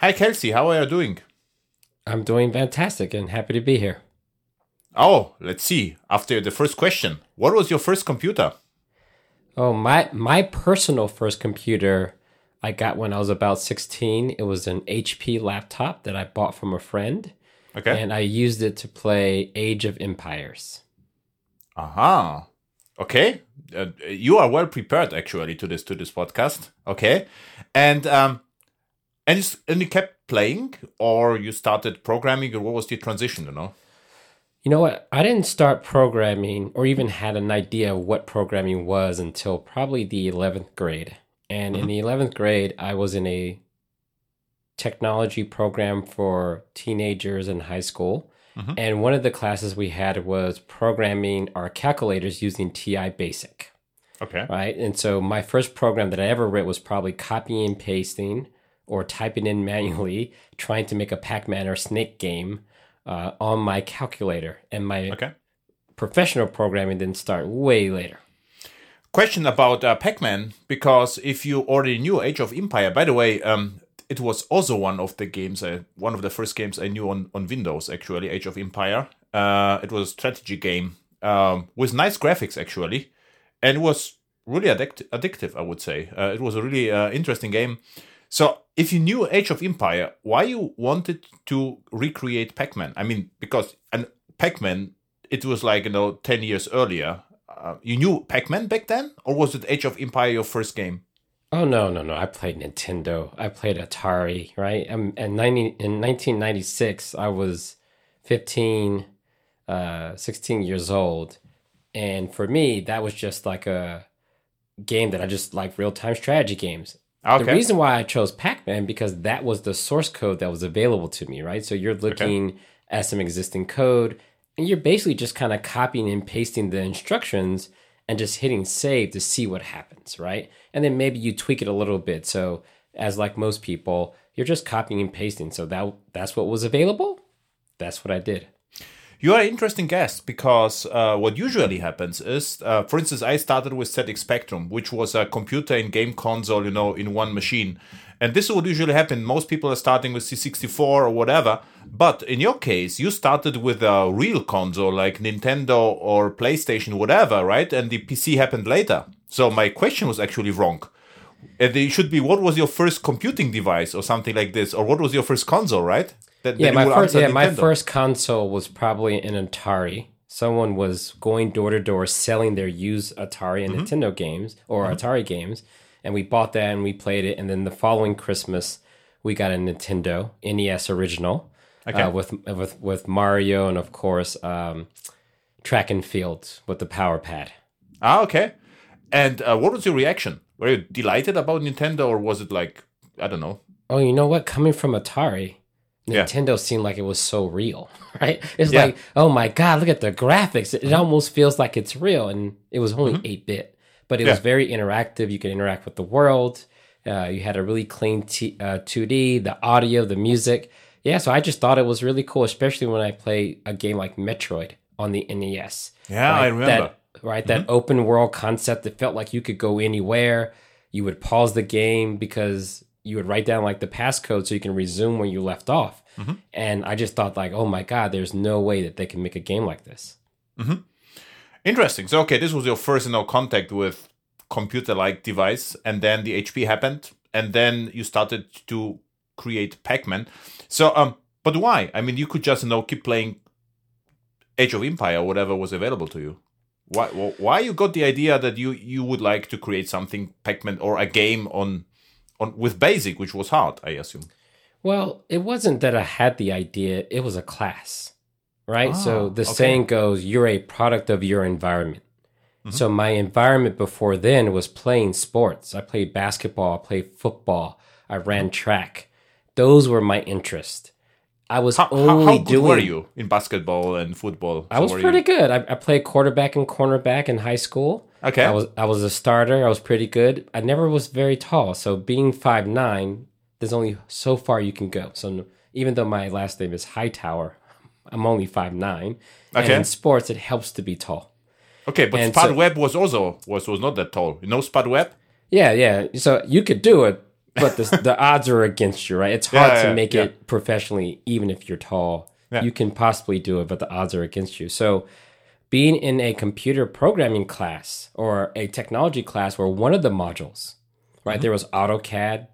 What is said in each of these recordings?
Hi, Kelsey. How are you doing? I'm doing fantastic and happy to be here. Oh, let's see. After the first question, what was your first computer? Oh, my my personal first computer I got when I was about 16. It was an HP laptop that I bought from a friend. Okay. And I used it to play Age of Empires. Aha. Okay. Uh, you are well prepared actually to this to this podcast. Okay. And um and you, and you kept playing or you started programming or what was the transition, you know? You know what? I didn't start programming or even had an idea of what programming was until probably the 11th grade. And mm-hmm. in the 11th grade, I was in a technology program for teenagers in high school. Mm-hmm. And one of the classes we had was programming our calculators using TI Basic. Okay. Right. And so my first program that I ever wrote was probably copying and pasting or typing in manually, trying to make a Pac Man or Snake game uh, on my calculator. And my okay. professional programming didn't start way later. Question about uh, Pac Man, because if you already knew Age of Empire, by the way, um, it was also one of the games, uh, one of the first games I knew on, on Windows, actually, Age of Empire. Uh, it was a strategy game um, with nice graphics, actually, and it was really addict- addictive, I would say. Uh, it was a really uh, interesting game. So, if you knew Age of Empire, why you wanted to recreate Pac-Man? I mean, because and Pac-Man, it was like you know ten years earlier. Uh, you knew Pac-Man back then, or was it Age of Empire your first game? Oh no, no, no! I played Nintendo. I played Atari. Right, um, and 90, in 1996, I was 15, uh, 16 years old, and for me, that was just like a game that I just like real time strategy games. Okay. The reason why I chose Pac Man because that was the source code that was available to me. Right, so you're looking okay. at some existing code, and you're basically just kind of copying and pasting the instructions and just hitting save to see what happens, right? And then maybe you tweak it a little bit. So as like most people, you're just copying and pasting. So that that's what was available. That's what I did. You are an interesting guest because uh, what usually happens is, uh, for instance, I started with ZX Spectrum, which was a computer and game console, you know, in one machine. And this would usually happen. Most people are starting with C64 or whatever. But in your case, you started with a real console like Nintendo or PlayStation, whatever, right? And the PC happened later. So my question was actually wrong. It should be what was your first computing device or something like this, or what was your first console, right? That, yeah, my first yeah, my first console was probably an Atari. Someone was going door to door selling their used Atari and mm-hmm. Nintendo games or mm-hmm. Atari games, and we bought that and we played it. And then the following Christmas, we got a Nintendo NES original okay. uh, with with with Mario and of course um, track and field with the power pad. Ah, okay. And uh, what was your reaction? Were you delighted about Nintendo, or was it like I don't know? Oh, you know what? Coming from Atari, Nintendo yeah. seemed like it was so real, right? It's yeah. like, oh my god, look at the graphics. It, it almost feels like it's real, and it was only 8 mm-hmm. bit, but it yeah. was very interactive. You could interact with the world. Uh, you had a really clean t- uh, 2D, the audio, the music. Yeah, so I just thought it was really cool, especially when I play a game like Metroid on the NES. Yeah, right? I remember. That, right, mm-hmm. that open world concept. It felt like you could go anywhere. You would pause the game because you would write down like the passcode so you can resume where you left off. Mm-hmm. And I just thought like, oh my god, there's no way that they can make a game like this. Mm-hmm. Interesting. So okay, this was your first you know contact with computer-like device, and then the HP happened, and then you started to create Pac-Man. So um, but why? I mean, you could just you know keep playing Age of Empire, or whatever was available to you. Why why you got the idea that you you would like to create something Pac-Man or a game on on with basic, which was hard, I assume. Well, it wasn't that I had the idea, it was a class. Right? Oh, so the okay. saying goes, you're a product of your environment. Mm-hmm. So my environment before then was playing sports. I played basketball, I played football, I ran mm-hmm. track. Those were my interests. I was how, only how, how doing. were you in basketball and football? I was pretty you? good. I, I, played quarterback and cornerback in high school. Okay. I was I was a starter. I was pretty good. I never was very tall, so being five nine, there's only so far you can go. So even though my last name is Hightower, I'm only five nine. Okay. And in sports, it helps to be tall. Okay, but Spud so, Webb was also was was not that tall. You know Spud Webb? Yeah, yeah. So you could do it, but the, the odds are against you, right? It's hard Yeah, to make yeah. it professionally, even if you're tall. Yeah. You can possibly do it, but the odds are against you. So, being in a computer programming class or a technology class where one of the modules, right, Mm-hmm. there was AutoCAD,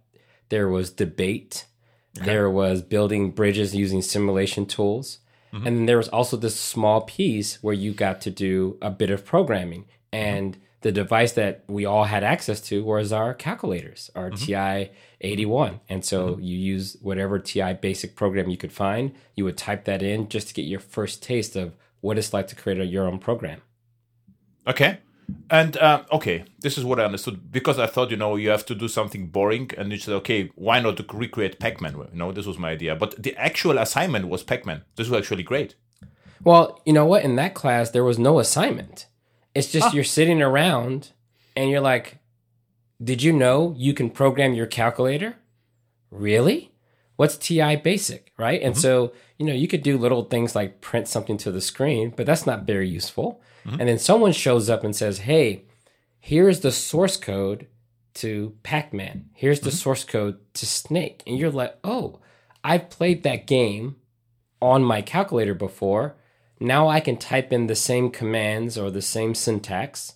there was debate, there was building bridges using simulation tools, Mm-hmm. and then there was also this small piece where you got to do a bit of programming. And the device that we all had access to was our calculators, our TI 81. And so you use whatever TI basic program you could find, you would type that in just to get your first taste of what it's like to create a, your own program. Okay. And uh, okay, this is what I understood because I thought you know you have to do something boring, and you said okay, why not recreate Pac-Man? You know, this was my idea. But the actual assignment was Pac-Man. This was actually great. Well, you know what? In that class, there was no assignment. It's just you're sitting around and you're like, Did you know you can program your calculator? Really? What's TI basic? Right? And mm-hmm. so, you know, you could do little things like print something to the screen, but that's not very useful. Mm-hmm. And then someone shows up and says, Hey, here's the source code to Pac Man. Here's the mm-hmm. source code to Snake. And you're like, Oh, I've played that game on my calculator before. Now I can type in the same commands or the same syntax.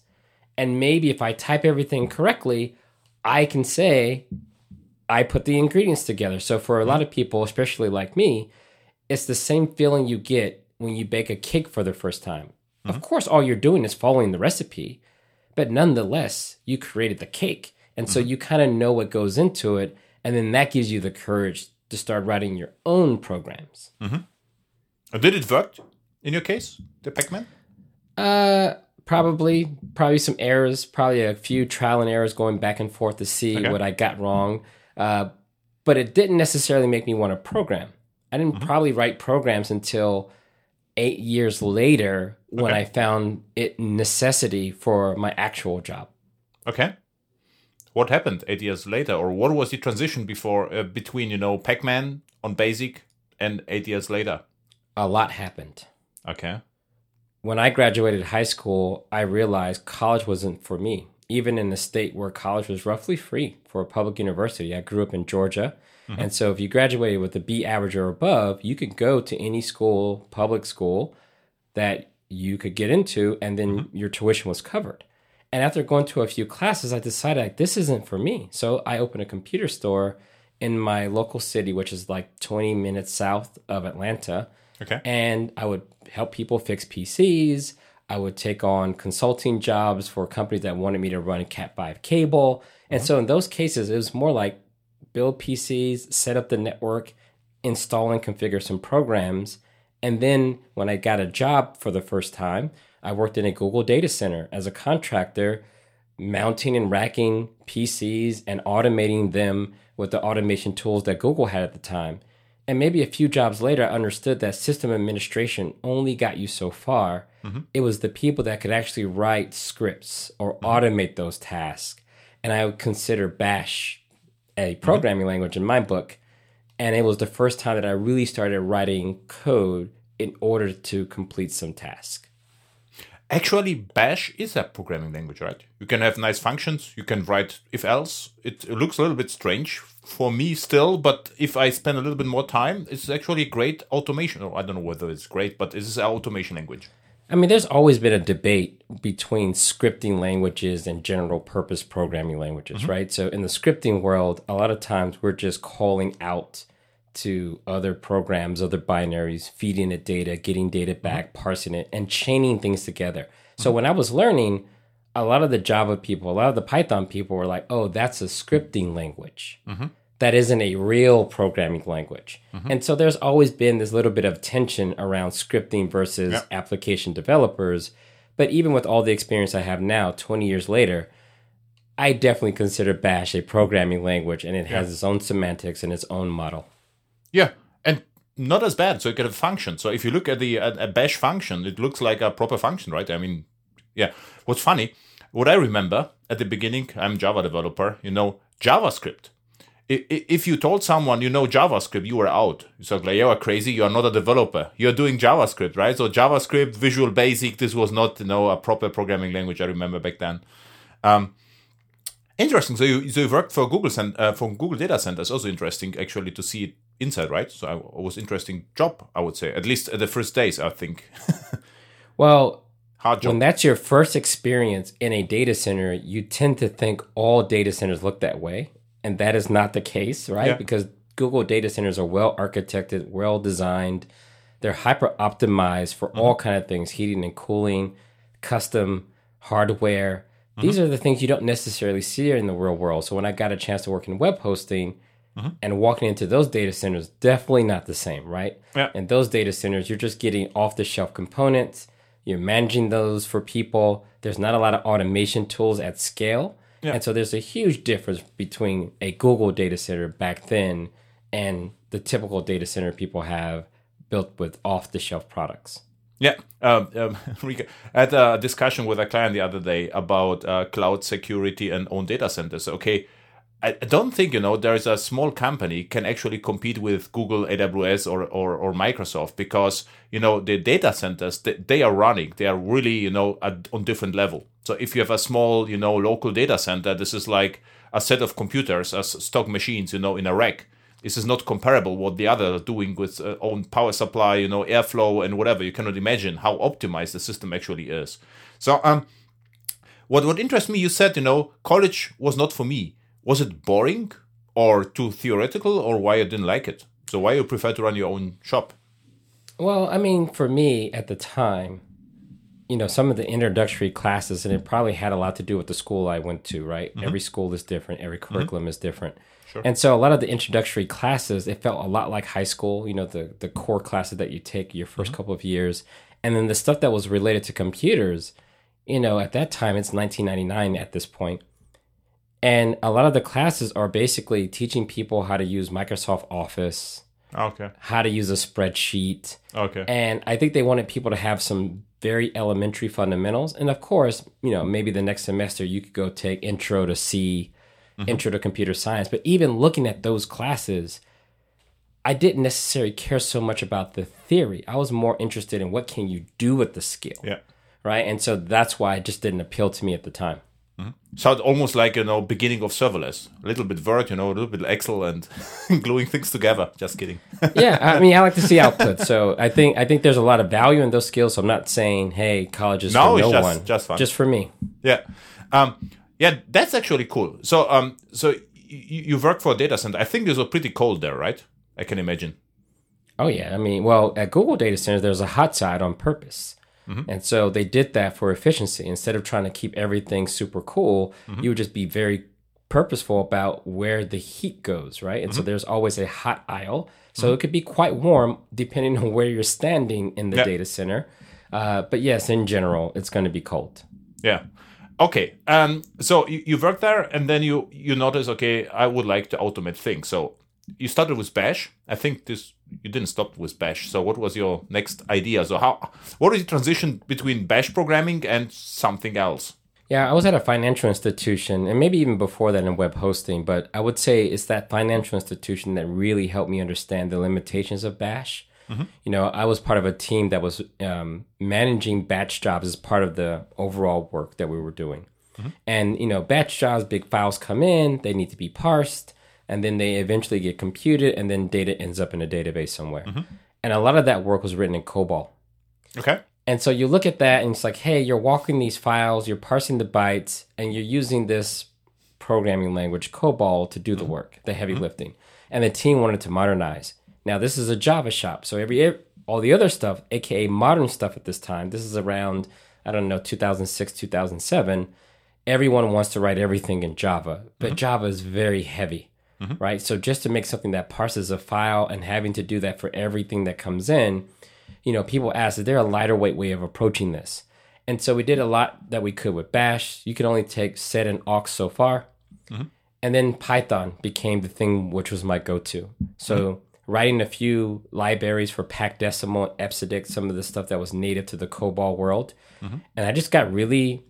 And maybe if I type everything correctly, I can say I put the ingredients together. So for a lot of people, especially like me, it's the same feeling you get when you bake a cake for the first time. Of course, all you're doing is following the recipe, but nonetheless, you created the cake. And so you kind of know what goes into it. And then that gives you the courage to start writing your own programs. Uh, Did it work in your case, the Pac-Man? Uh, probably, probably some errors, probably a few trial and errors going back and forth to see Okay. what I got wrong. Uh, but it didn't necessarily make me want to program. I didn't probably write programs until eight years later when Okay. I found it necessity for my actual job. Okay. What happened eight years later, or what was the transition before uh, between you know Pac-Man on Basic and eight years later? A lot happened. Okay. when I graduated high school, I realized college wasn't for me. Even in a state where college was roughly free for a public university, I grew up in Georgia. Mm-hmm. And so, if you graduated with a B average or above, you could go to any school, public school, that you could get into, and then mm-hmm. your tuition was covered. And after going to a few classes, I decided like, this isn't for me. So, I opened a computer store in my local city, which is like 20 minutes south of Atlanta Okay. and I would help people fix PCs. I would take on consulting jobs for companies that wanted me to run Cat 5 cable. And so in those cases, it was more like build PCs, set up the network, install and configure some programs. And then when I got a job for the first time, I worked in a Google data center as a contractor, mounting and racking PCs and automating them with the automation tools that Google had at the time. And maybe a few jobs later, I understood that system administration only got you so far. Mm-hmm. It was the people that could actually write scripts or mm-hmm. automate those tasks. And I would consider Bash a mm-hmm. programming language in my book. And it was the first time that I really started writing code in order to complete some task. Actually, Bash is a programming language, right? You can have nice functions. You can write if else. It, looks a little bit strange for me still, but if I spend a little bit more time, it's actually a great automation. Or I don't know whether it's great, but it is an automation language. I mean, there's always been a debate between scripting languages and general purpose programming languages, mm-hmm. right? So, in the scripting world, a lot of times we're just calling out to other programs, other binaries, feeding it data, getting data mm-hmm. back, parsing it, and chaining things together. So, mm-hmm. when I was learning, a lot of the Java people, a lot of the Python people were like, oh, that's a scripting language. That isn't a real programming language. Mm-hmm. And so there's always been this little bit of tension around scripting versus Yeah. application developers. But even with all the experience I have now, 20 years later, I definitely consider Bash a programming language and it has its own semantics and its own model. Yeah, and not as bad. So you get a function. So if you look at the at a bash function, it looks like a proper function, right? I mean, yeah. What's funny, what I remember at the beginning, I'm Java developer. You know, JavaScript. If you told someone you know JavaScript, you were out. It's like, you are crazy. You are not a developer. You're doing JavaScript, right? So JavaScript, Visual Basic. This was not, you know, a proper programming language. I remember back then. Um, Interesting. So you so you worked for Google cent- uh, for Google data centers. Also interesting, actually, to see it inside, right? So it was interesting job, I would say. At least the first days, I think. well, hard job. When that's your first experience in a data center, you tend to think all data centers look that way, and that is not the case, right? Yeah. Because Google data centers are well architected, well designed. They're hyper optimized for all mm-hmm. kind of things, heating and cooling, custom hardware. Mm-hmm. These are the things you don't necessarily see in the real world. So when I got a chance to work in web hosting mm-hmm. and walking into those data centers, definitely not the same, right? Yeah. In those data centers, you're just getting off the shelf components. You're managing those for people. There's not a lot of automation tools at scale. Yeah. And so there's a huge difference between a Google data center back then and the typical data center people have built with off the shelf products. Yeah, um, um, I had a discussion with a client the other day about uh, cloud security and own data centers. Okay, I don't think you know there is a small company can actually compete with Google, AWS, or or, or Microsoft because you know the data centers they, they are running. They are really you know at, on different level. So if you have a small you know local data center, this is like a set of computers as stock machines you know in a rack this is not comparable what the other are doing with uh, own power supply you know airflow and whatever you cannot imagine how optimized the system actually is so um what what interests me you said you know college was not for me was it boring or too theoretical or why you didn't like it so why you prefer to run your own shop Well, I mean, for me at the time, you know, some of the introductory classes, and it probably had a lot to do with the school I went to, right? Mm-hmm. Every school is different, every mm-hmm. curriculum is different. Sure. And so a lot of the introductory classes, it felt a lot like high school, you know, the, the core classes that you take your 1st mm-hmm. couple of years. And then the stuff that was related to computers, you know, at that time, it's 1999 at this point. And a lot of the classes are basically teaching people how to use Microsoft Office, okay how to use a spreadsheet, okay and I think they wanted people to have some very elementary fundamentals. And of course, you know, maybe the next semester you could go take intro to C, mm-hmm. intro to computer science. But even looking at those classes, I didn't necessarily care so much about the theory. I was more interested in what can you do with the skill. yeah Right. And so that's why it just didn't appeal to me at the time. Sound almost like you know beginning of serverless a little bit word you know a little bit excel and gluing things together just kidding yeah, I mean, I like to see output. So I think I think there's a lot of value in those skills. So I'm not saying, hey, college is No, for no just- one, just fun. just for me. Yeah, um, yeah, that's actually cool. So, um, so you, you work for a data center. I think this was pretty cold there, right? I can imagine. Oh yeah, I mean, well, at Google data centers, there's a hot side on purpose, and so they did that for efficiency. Instead of trying to keep everything super cool, you would just be very purposeful about where the heat goes, right? And so there's always a hot aisle, so it could be quite warm depending on where you're standing in the Yeah. data center. Uh, but yes, in general, it's going to be cold. Yeah. Okay. Um. So you, you work there, and then you you notice, okay, I would like to automate things. So you started with Bash. I think this you didn't stop with Bash. So what was your next idea? So how what is the transition between Bash programming and something else? Yeah, I was at a financial institution, and maybe even before that in web hosting, but I would say it's that financial institution that really helped me understand the limitations of Bash. You know, I was part of a team that was um, managing batch jobs as part of the overall work that we were doing. And, you know, batch jobs, big files come in, they need to be parsed, and then they eventually get computed, and then data ends up in a database somewhere. Mm-hmm. And a lot of that work was written in COBOL. Okay. And so you look at that and it's like, hey, you're walking these files, you're parsing the bytes, and you're using this programming language, COBOL, to do the mm-hmm. work, the heavy mm-hmm. lifting. And the team wanted to modernize. Now, this is a Java shop. So every all the other stuff, aka modern stuff at this time, this is around, I don't know, 2006, 2007. Everyone wants to write everything in Java, but Java is very heavy, Mm-hmm. right? So just to make something that parses a file and having to do that for everything that comes in, you know, people ask, is there a lighter weight way of approaching this? And so we did a lot that we could with Bash. You could only take sed and awk so far. Mm-hmm. And then Python became the thing which was my go to. So mm-hmm. writing a few libraries for packed decimal and EBCDIC, some of the stuff that was native to the COBOL world. And I just got really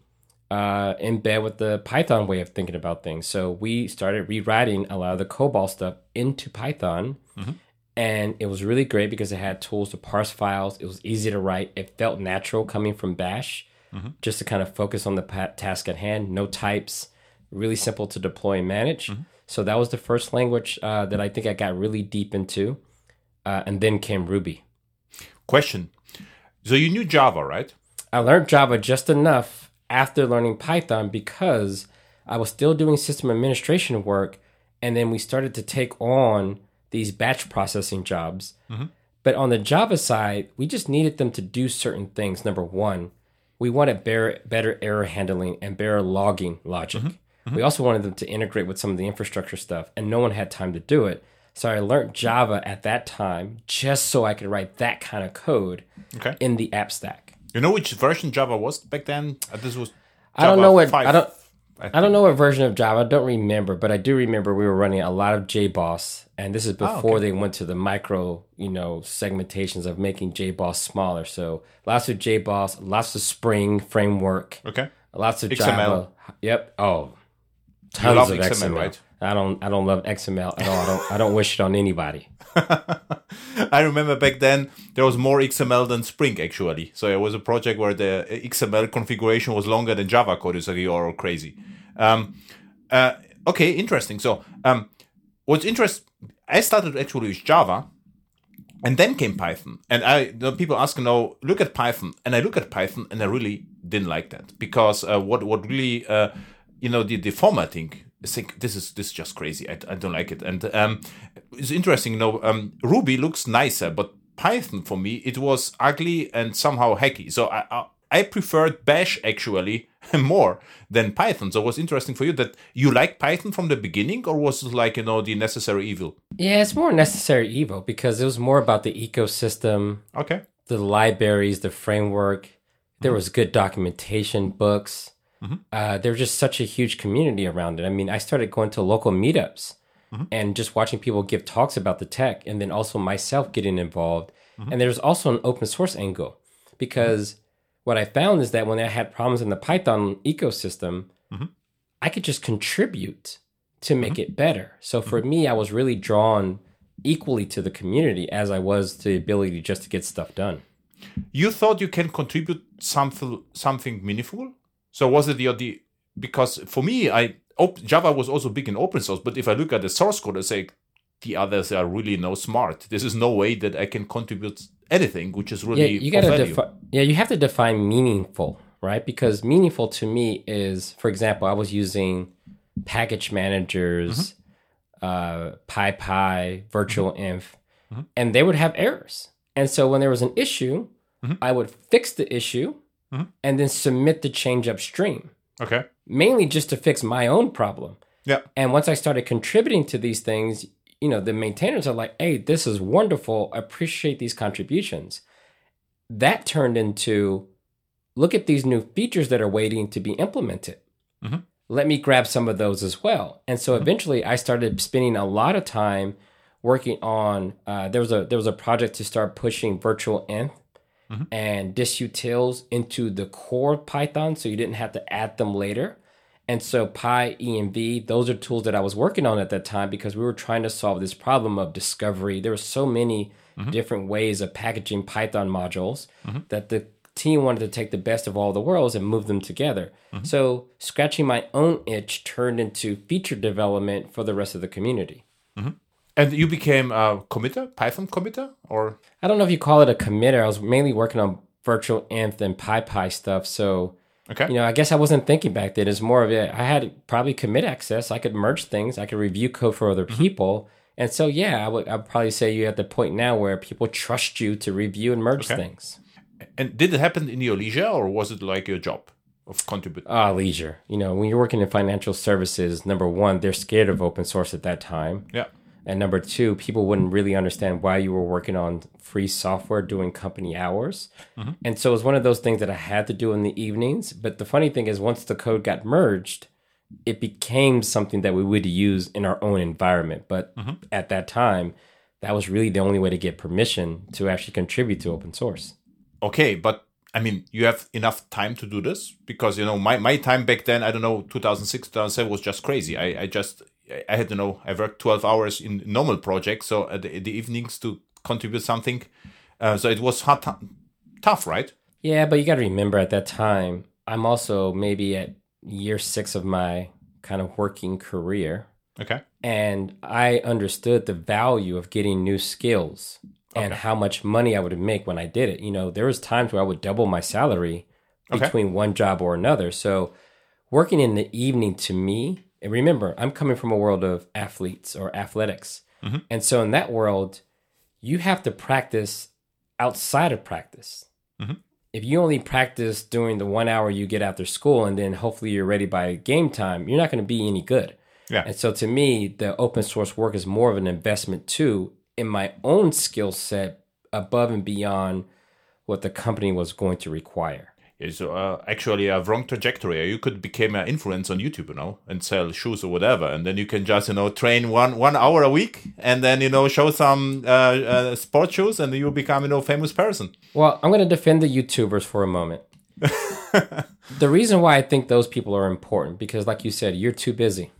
uh, in bed with the Python way of thinking about things. So we started rewriting a lot of the COBOL stuff into Python. And it was really great because it had tools to parse files. It was easy to write. It felt natural coming from Bash, just to kind of focus on the pa- task at hand. No types, really simple to deploy and manage. So that was the first language uh, that I think I got really deep into. Uh, and then came Ruby. Question. So you knew Java, right? I learned Java just enough after learning Python because I was still doing system administration work. And then we started to take on these batch processing jobs. Mm-hmm. But on the Java side, we just needed them to do certain things. Number one, we wanted better, better error handling and better logging logic. Mm-hmm. Mm-hmm. We also wanted them to integrate with some of the infrastructure stuff, and no one had time to do it. So I learned Java at that time just so I could write that kind of code Okay. in the app stack. You know which version Java was back then? Uh, this was. I don't know what 5, I don't I I don't know what version of Java. I don't remember, but I do remember we were running a lot of JBoss, and this is before they went to the micro, you know, segmentations of making JBoss smaller. So lots of JBoss, lots of Spring framework, Okay. lots of XML. Java. Yep. Oh, tons love of XML, XML. right? I don't. I don't love XML at all. I don't. I don't wish it on anybody. I remember back then there was more XML than Spring actually. So it was a project where the XML configuration was longer than Java code. It's like you're all crazy. Um, uh, okay, interesting. So um, what's interest? I started actually with Java, and then came Python. And I you know, people ask, you know, look at Python, and I look at Python, and I really didn't like that because uh, what what really uh, you know the the formatting. I think this is this is just crazy. I, I don't like it. And um, it's interesting. You know, um, Ruby looks nicer, but Python for me it was ugly and somehow hacky. So I I, I preferred Bash actually more than Python. So it was interesting for you that you like Python from the beginning, or was it like you know the necessary evil? Yeah, it's more necessary evil because it was more about the ecosystem, Okay. the libraries, the framework. There was good documentation, books. Uh, there was just such a huge community around it. I mean, I started going to local meetups Mm-hmm. and just watching people give talks about the tech, and then also myself getting involved. Mm-hmm. And there's also an open source angle because mm-hmm. what I found is that when I had problems in the Python ecosystem, I could just contribute to make it better. So for me, I was really drawn equally to the community as I was to the ability just to get stuff done. You thought you can contribute something something meaningful. So was it the the because for me, I op, Java was also big in open source, but if I look at the source code, I say the others are really no smart. This is no way that I can contribute anything, which is really Yeah, you got to value. define. Yeah, you have to define meaningful, right? Because meaningful to me is, for example, I was using package managers, mm-hmm. uh, PyPy, Virtual mm-hmm. Env, mm-hmm. and they would have errors. And so when there was an issue, I would fix the issue and then submit the change upstream, Okay. Mainly just to fix my own problem. Yeah. And once I started contributing to these things, you know, the maintainers are like, hey, this is wonderful. I appreciate these contributions. That turned into look at these new features that are waiting to be implemented. Mhm. Let me grab some of those as well. And so eventually I started spending a lot of time working on uh, there was a there was a project to start pushing virtual env and distutils into the core Python so you didn't have to add them later. And so Pi, ENV, those are tools that I was working on at that time because we were trying to solve this problem of discovery. There were so many mm-hmm. different ways of packaging Python modules mm-hmm. that the team wanted to take the best of all the worlds and move them together. So scratching my own itch turned into feature development for the rest of the community. And you became a committer, Python committer, or I don't know if you call it a committer. I was mainly working on virtual env and PyPy stuff. So okay, you know, I guess I wasn't thinking back then. It's more of it. I had probably commit access. I could merge things. I could review code for other people. And so, yeah, I would I'd probably say you're at the point now where people trust you to review and merge Okay. things. and did it happen in your leisure, or was it like your job of contributing? Ah, leisure. You know, when you're working in financial services, number one, they're scared of open source at that time. yeah, And number two, people wouldn't really understand why you were working on free software doing company hours. Mm-hmm. And so it was one of those things that I had to do in the evenings. But the funny thing is, once the code got merged, it became something that we would use in our own environment. But mm-hmm. at that time, that was really the only way to get permission to actually contribute to open source. okay, but I mean, you have enough time to do this because you know my, my time back then. I don't know, 2006, 2007 was just crazy. I, I just I- had to know I worked 12 hours in normal projects, so at the, the evenings to contribute something. Uh, so it was hard, tough, right? Yeah, but you got to remember at that time, I'm also maybe at year six of my kind of working career Okay. and I understood the value of getting new skills and Okay. how much money I would make when I did it. You know, there was times where I would double my salary Okay. between one job or another. So working in the evening to me, and remember, I'm coming from a world of athletes or athletics. Mhm. And so in that world, you have to practice outside of practice. Mhm. If you only practice during the one hour you get after school and then hopefully you're ready by game time, you're not going to be any good. Yeah. And so to me, the open source work is more of an investment too in my own skill set above and beyond what the company was going to require. It's uh, actually a wrong trajectory. You could become an influencer on YouTube, you know, and sell shoes or whatever, and then you can just, you know, train one one hour a week, and then you know show some uh, uh, sport shoes, and you become, you know, famous person. Well, I'm going to defend the YouTubers for a moment. the reason why I think those people are important because, like you said, you're too busy.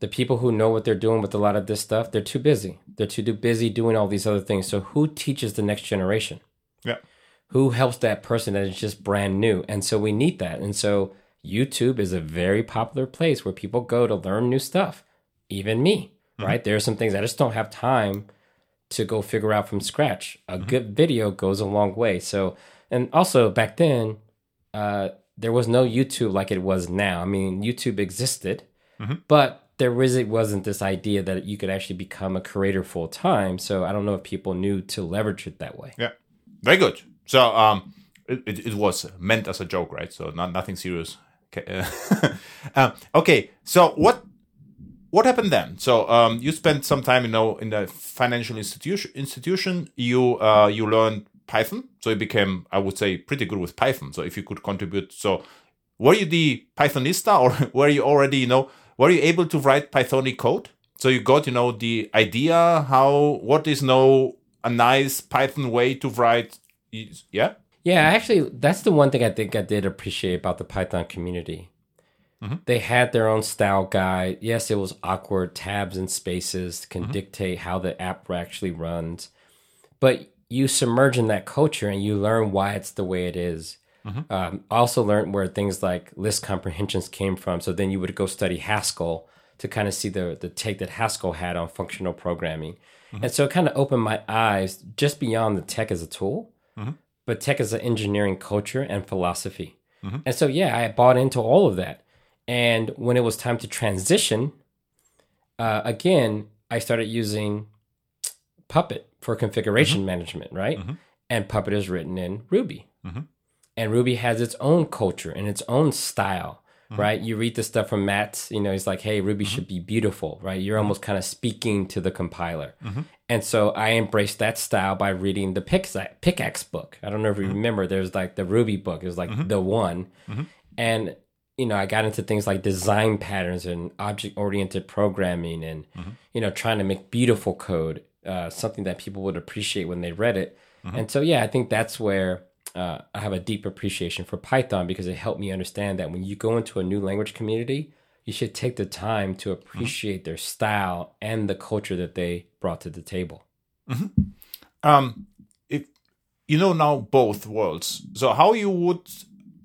The people who know what they're doing with a lot of this stuff, they're too busy. They're too busy doing all these other things. So, who teaches the next generation? Yeah. Who helps that person that is just brand new? And so, we need that. And so, YouTube is a very popular place where people go to learn new stuff. Even me, mm-hmm. right? There are some things I just don't have time to go figure out from scratch. A mm-hmm. good video goes a long way. So, and also back then, uh, there was no YouTube like it was now. I mean, YouTube existed, mm-hmm. but there really wasn't this idea that you could actually become a creator full time. So I don't know if people knew to leverage it that way. Yeah, very good. So um, it, it, it was meant as a joke, right? So not nothing serious. Okay. um, okay. So what what happened then? So um, you spent some time, you know, in the financial institution. Institution. You uh, you learned Python, so you became, I would say, pretty good with Python. So if you could contribute, so were you the Pythonista, or were you already, you know, were you able to write Pythonic code? So you got, you know, the idea how what is no a nice Python way to write. Yeah. Yeah, actually, that's the one thing I think I did appreciate about the Python community. Mm-hmm. They had their own style guide. Yes, it was awkward. Tabs and spaces can mm-hmm. dictate how the app actually runs, but you submerge in that culture and you learn why it's the way it is. Mm-hmm. Um, I also learned where things like list comprehensions came from. So then you would go study Haskell to kind of see the the take that Haskell had on functional programming, and so it kind of opened my eyes just beyond the tech as a tool Mm-hmm. but tech is an engineering culture and philosophy. Mm-hmm. And so, yeah, I bought into all of that. And when it was time to transition, uh, again, I started using Puppet for configuration mm-hmm. management, right? And Puppet is written in Ruby. And Ruby has its own culture and its own style, Mm-hmm. right? You read the stuff from Matz, you know, he's like, hey, Ruby mm-hmm. should be beautiful, right? You're mm-hmm. almost kind of speaking to the compiler. And so I embraced that style by reading the Pickaxe, Pickaxe book. I don't know if you remember, there's like the Ruby book, it was like the one. And, you know, I got into things like design patterns and object oriented programming and, you know, trying to make beautiful code, uh, something that people would appreciate when they read it. And so, yeah, I think that's where uh, I have a deep appreciation for Python because it helped me understand that when you go into a new language community, you should take the time to appreciate their style and the culture that they brought to the table. Um, if you know now both worlds, so how you would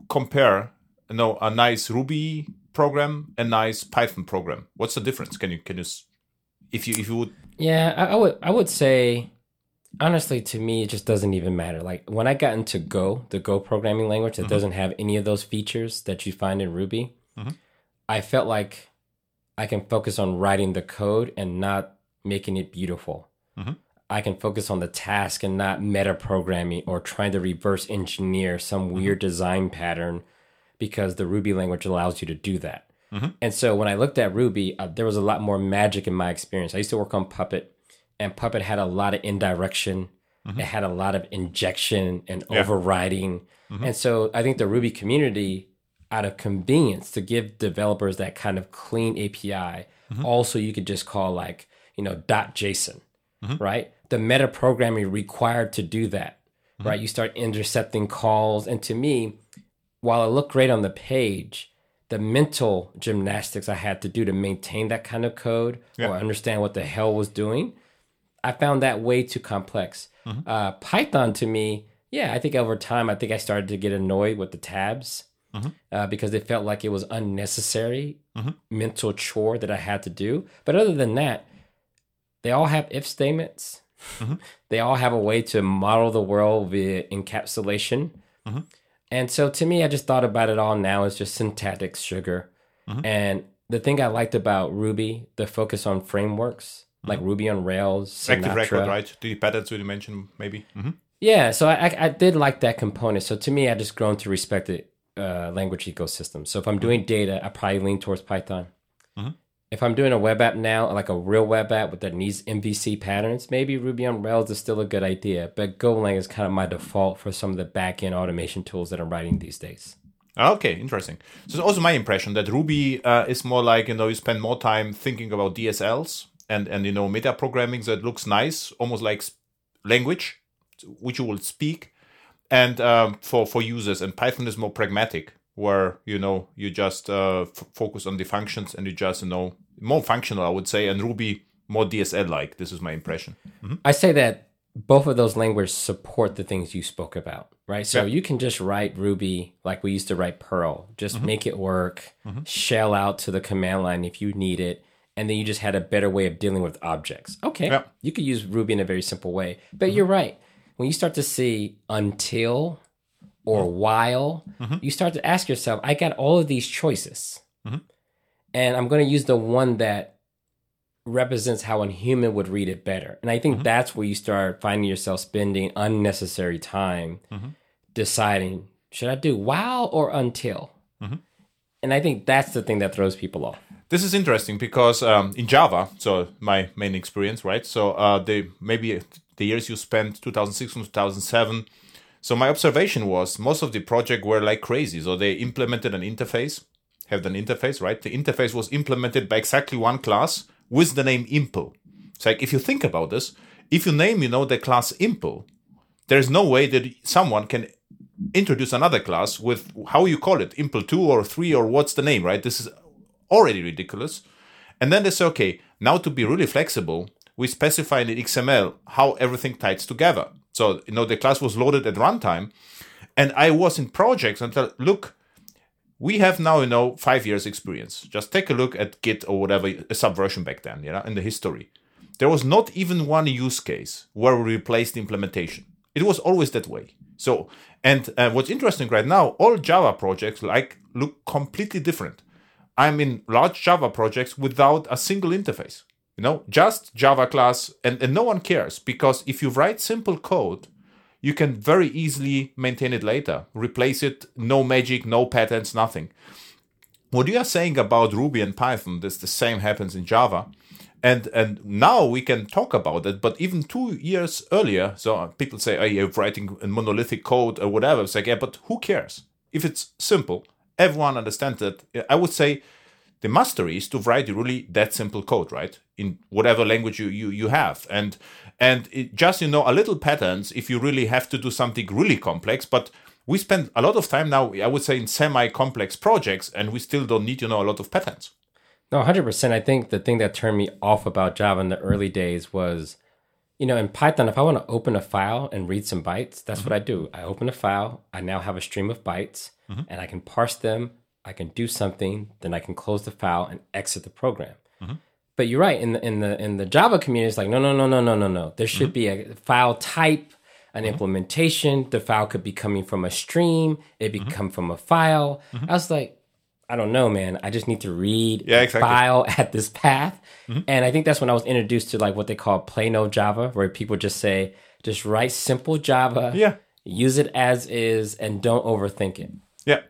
compare, you know, a nice Ruby program, a nice Python program? What's the difference? Can you can you, if you if you would, Yeah, I, I would I would say honestly to me it just doesn't even matter. Like when I got into Go, the Go programming language that mm-hmm. doesn't have any of those features that you find in Ruby, mm-hmm. I felt like I can focus on writing the code and not making it beautiful. Mm-hmm. I can focus on the task and not meta programming or trying to reverse engineer some weird design pattern because the Ruby language allows you to do that. And so when I looked at Ruby, uh, there was a lot more magic in my experience. I used to work on Puppet, and Puppet had a lot of indirection. Mm-hmm. It had a lot of injection and overriding. Mm-hmm. And so I think the Ruby community, out of convenience to give developers that kind of clean API, mm-hmm. also you could just call like, you know, dot JSON, right? The meta programming required to do that, right? You start intercepting calls. And to me, while it looked great on the page, the mental gymnastics I had to do to maintain that kind of code Yeah. or understand what the hell was doing, I found that way too complex. Mm-hmm. Uh, Python to me, yeah, I think over time, I think I started to get annoyed with the tabs. Mm-hmm. uh, because it felt like it was unnecessary mm-hmm. mental chore that I had to do. But other than that, they all have if statements. they all have a way to model the world via encapsulation. And so to me, I just thought about it all now as just syntactic sugar. And the thing I liked about Ruby, the focus on frameworks like Ruby on Rails, Active record, right? The patterns you mentioned, maybe. hmm Yeah, so I, I did like that component. So to me, I just grown to respect the uh, language ecosystem. So if I'm doing data, I probably lean towards Python. If I'm doing a web app now, like a real web app with that needs MVC patterns, maybe Ruby on Rails is still a good idea. But Golang is kind of my default for some of the back end automation tools that I'm writing these days. Okay, interesting. So it's also my impression that Ruby uh, is more like you know you spend more time thinking about DSLs and and you know meta programming that looks nice, almost like language, which you will speak, and um, for for users. And Python is more pragmatic, where you know you just uh, f- focus on the functions and you just you know more functional, I would say, and Ruby more DSL like. This is my impression. I say that both of those languages support the things you spoke about, right? So Yeah. you can just write Ruby like we used to write Perl, just make it work, shell out to the command line if you need it, and then you just had a better way of dealing with objects. Okay, Yeah. you could use Ruby in a very simple way, but mm-hmm. you're right. When you start to see until or mm-hmm. while, mm-hmm. you start to ask yourself, I got all of these choices, and I'm going to use the one that represents how a human would read it better. And I think that's where you start finding yourself spending unnecessary time deciding should I do while or until? And I think that's the thing that throws people off. This is interesting because um, in Java, so my main experience, right? So uh, the maybe the years you spent 2006 and 2007. So my observation was most of the project were like crazy. So they implemented an interface, have an interface, right? The interface was implemented by exactly one class with the name impl. It's like if you think about this, if you name, you know, the class impl, there's no way that someone can introduce another class with how you call it, impl 2 or 3 or what's the name, right? This is already ridiculous. And then they say, okay, now to be really flexible, we specify in the XML how everything ties together. So, you know, the class was loaded at runtime. And I was in projects and thought, look, we have now, you know, five years experience. Just take a look at Git or whatever, a subversion back then, you know, in the history. There was not even one use case where we replaced the implementation. It was always that way. So, and uh, what's interesting right now, all Java projects like look completely different. I'm in large Java projects without a single interface. You know, just Java class, and, and no one cares because if you write simple code, you can very easily maintain it later, replace it, no magic, no patterns, nothing. What you are saying about Ruby and Python, this the same happens in Java. And and now we can talk about it, but even two years earlier, so people say, "Oh, you're writing monolithic code or whatever." It's like, yeah, but who cares? If it's simple, everyone understands it. I would say the mastery is to write really that simple code, right? In whatever language you you, you have, and and it just you know a little patterns if you really have to do something really complex. But we spend a lot of time now, I would say, in semi-complex projects, and we still don't need to know a lot of patterns. No, 100%. I think the thing that turned me off about Java in the early days was, you know, in Python, if I want to open a file and read some bytes, that's what mm-hmm. I do. I open a file, I now have a stream of bytes, mm-hmm. and I can parse them, I can do something, then I can close the file and exit the program. Mm-hmm. But you're right, in the in the in the Java community, it's like, no, no, no, no, no, no, no. There should be a file type, an implementation. The file could be coming from a stream, it be come from a file. I was like, I don't know, man. I just need to read Yeah, exactly. file at this path. And I think that's when I was introduced to like what they call plain old Java, where people just say, just write simple Java, Yeah. use it as is, and don't overthink it. Yeah.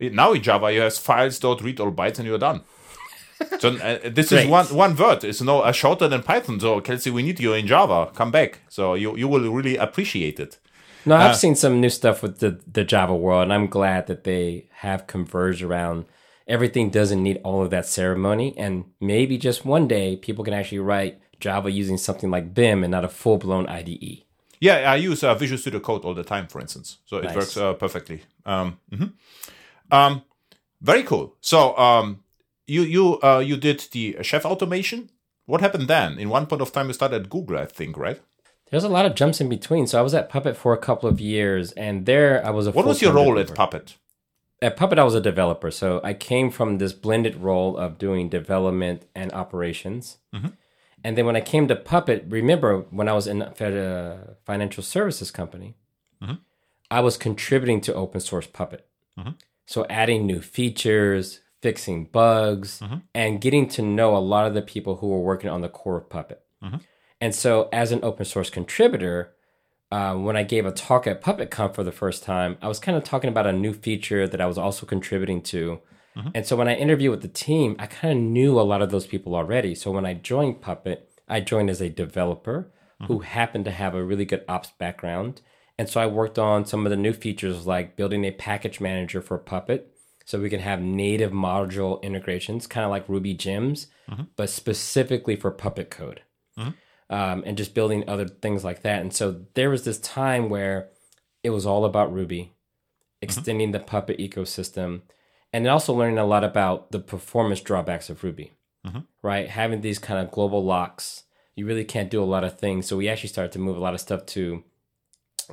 Now in Java, you have files dot read all bytes, and you're done. so uh, this is one one word. It's no uh, shorter than Python. So Kelsey, we need you in Java. Come back. So you you will really appreciate it. No, I've seen some new stuff with the, the Java world, and I'm glad that they have converged around everything doesn't need all of that ceremony. And maybe just one day people can actually write Java using something like Vim and not a full blown. IDE. Yeah, I use uh, Visual Studio Code all the time, for instance. So it Nice. works uh, perfectly. Um, mhm. um, very cool. So um, you you uh, you did the chef automation. What happened then? In one point of time, you started at Google, I think, right? There's a lot of jumps in between. So I was at Puppet for a couple of years, and there I was a What was your role at. Puppet? At Puppet, I was a developer, so I came from this blended role of doing development and operations. Mm-hmm. And then when I came to Puppet, remember when I was in a uh, financial services company, mm-hmm. I was contributing to open source Puppet. Mm-hmm. So adding new features, fixing bugs, and getting to know a lot of the people who were working on the core of Puppet. And so, as an open source contributor, uh, when I gave a talk at PuppetConf for the first time, I was kind of talking about a new feature that I was also contributing to. Mm-hmm. And so, when I interviewed with the team, I kind of knew a lot of those people already. So, when I joined Puppet, I joined as a developer who mm-hmm. happened to have a really good ops background. And so, I worked on some of the new features like building a package manager for Puppet so we can have native module integrations, kind of like Ruby gems, mm-hmm. but specifically for Puppet code um, and just building other things like that. And so there was this time where it was all about Ruby, mm-hmm. extending the Puppet ecosystem, and also learning a lot about the performance drawbacks of Ruby, mm-hmm. right? Having these kind of global locks, you really can't do a lot of things. So we actually started to move a lot of stuff to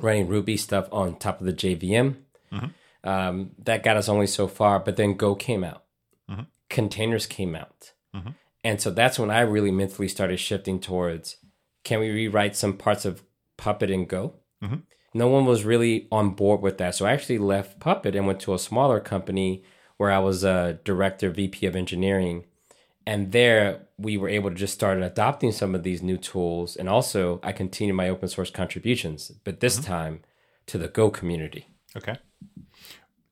running Ruby stuff on top of the JVM. Mm-hmm. Um, that got us only so far, but then Go came out, containers came out. And so that's when I really mentally started shifting towards can we rewrite some parts of Puppet and Go? Mm-hmm. No one was really on board with that. So I actually left Puppet and went to a smaller company where I was a director, VP of engineering. And there we were able to just start adopting some of these new tools. And also, I continued my open source contributions, but this mm-hmm. time to the Go community. Okay.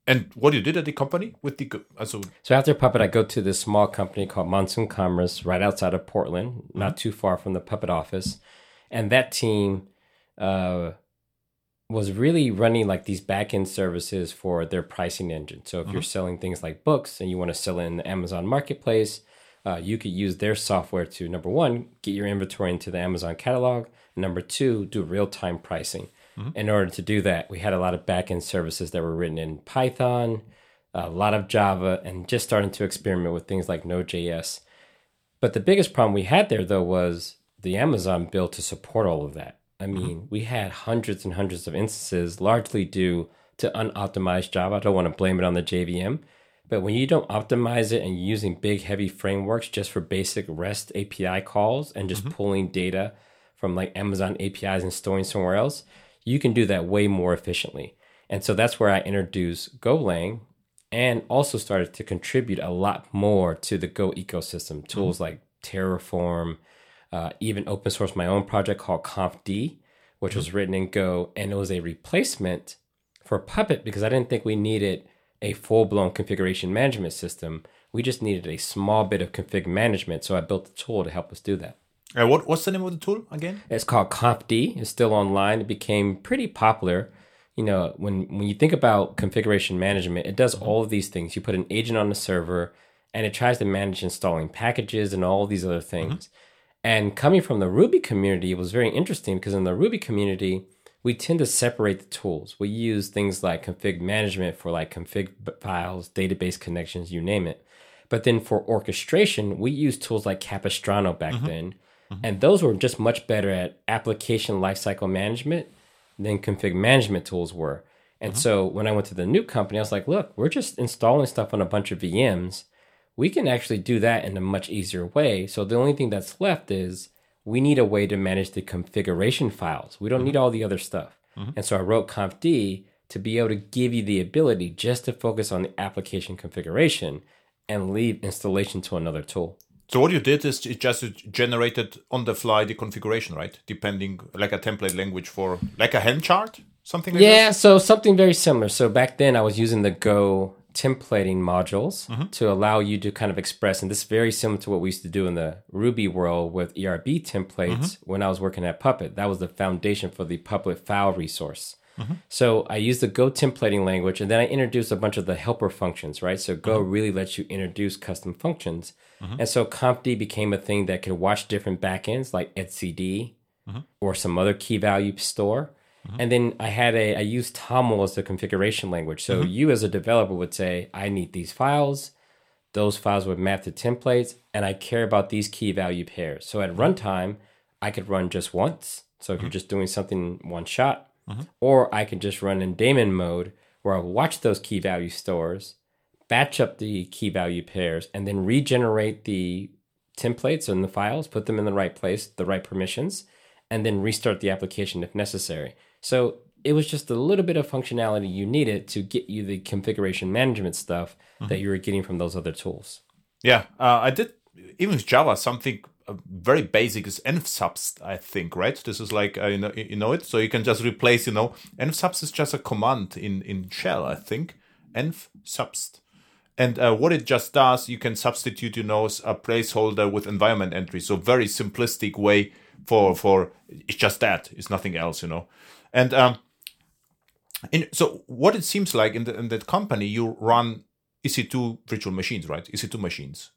And what you did at the company with the also So after Puppet, I go to this small company called Monsoon Commerce right outside of Portland, not too far from the Puppet office. And that team uh, was really running like these back end services for their pricing engine. So if you're selling things like books and you want to sell it in the Amazon marketplace, uh, you could use their software to number one, get your inventory into the Amazon catalog. Number two, do real time pricing. Mm-hmm. In order to do that, we had a lot of backend services that were written in Python, a lot of Java, and just starting to experiment with things like Node.js. But the biggest problem we had there, though, was the Amazon build to support all of that. I mm-hmm. mean, we had hundreds and hundreds of instances, largely due to unoptimized Java. I don't want to blame it on the JVM, but when you don't optimize it and you're using big, heavy frameworks just for basic REST API calls and just mm-hmm. pulling data from like Amazon APIs and storing somewhere else, you can do that way more efficiently. And so that's where I introduced Golang and also started to contribute a lot more to the Go ecosystem. Tools like Terraform, uh, even open source my own project called ConfD, which was written in Go, and it was a replacement for Puppet because I didn't think we needed a full blown configuration management system. We just needed a small bit of config management. So I built a tool to help us do that. Uh, what what's the name of the tool again? It's called ConfD. It's still online. It became pretty popular. You know, when when you think about configuration management, it does all of these things. You put an agent on the server, and it tries to manage installing packages and all these other things. And coming from the Ruby community, it was very interesting because in the Ruby community, we tend to separate the tools. We use things like config management for like config files, database connections, you name it. But then for orchestration, we use tools like Capistrano back then. Mm-hmm. And those were just much better at application lifecycle management than config management tools were. And mm-hmm. so when I went to the new company, I was like, look, we're just installing stuff on a bunch of VMs. We can actually do that in a much easier way. So the only thing that's left is we need a way to manage the configuration files. We don't mm-hmm. need all the other stuff. And so I wrote ConfD to be able to give you the ability just to focus on the application configuration and leave installation to another tool. So what you did is it just generated on the fly the configuration, right? Depending like a template language for like a Helm chart, something like that? Yeah, so something very similar. So back then I was using the Go templating modules mm-hmm. to allow you to kind of express, and this is very similar to what we used to do in the Ruby world with ERB templates mm-hmm. when I was working at Puppet. That was the foundation for the Puppet file resource. Mm-hmm. So I used the Go templating language, and then I introduced a bunch of the helper functions, right? So Go really lets you introduce custom functions. Mm-hmm. And so ConfD became a thing that could watch different backends like etcd mm-hmm. or some other key value store. Mm-hmm. And then I had a I used TOML as the configuration language. So you as a developer would say, I need these files. Those files would map to templates, and I care about these key value pairs. So at runtime, I could run just once. So if you're just doing something one shot, or I could just run in daemon mode where I watch those key value stores, batch up the key value pairs, and then regenerate the templates and the files, put them in the right place, the right permissions, and then restart the application if necessary. So it was just a little bit of functionality you needed to get you the configuration management stuff that you were getting from those other tools. Yeah, uh, I did even with Java something uh, very basic is envsubst, I think, right? This is like uh, you know you know it, so you can just replace you know envsubst is just a command in in shell, I think, envsubst. And uh, what it just does, you can substitute, you know, a placeholder with environment entry. So very simplistic way for for it's just that. It's nothing else, you know. And um, in, so what it seems like in, the, in that company, you run EC2 virtual machines, right? EC2 machines.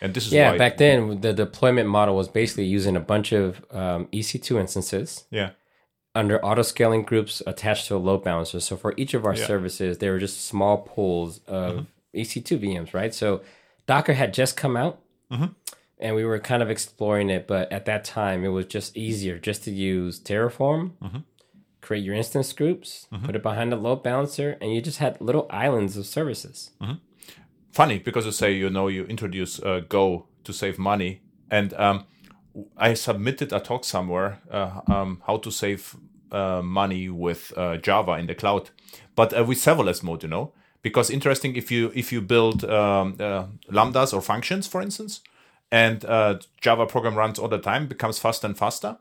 And this is Yeah, why, back then the deployment model was basically using a bunch of um, EC2 instances yeah, under auto scaling groups attached to a load balancer. So for each of our Yeah. services, they were just small pools of EC2 VMs, right? So Docker had just come out, and we were kind of exploring it. But at that time, it was just easier just to use Terraform, create your instance groups, put it behind a load balancer, and you just had little islands of services. funny because you say you know you introduce uh, Go to save money, and um, I submitted a talk somewhere uh, um, how to save uh, money with uh, Java in the cloud, but uh, with serverless mode, you know. Because interesting, if you if you build um, uh, lambdas or functions, for instance, and uh, Java program runs all the time, becomes faster and faster.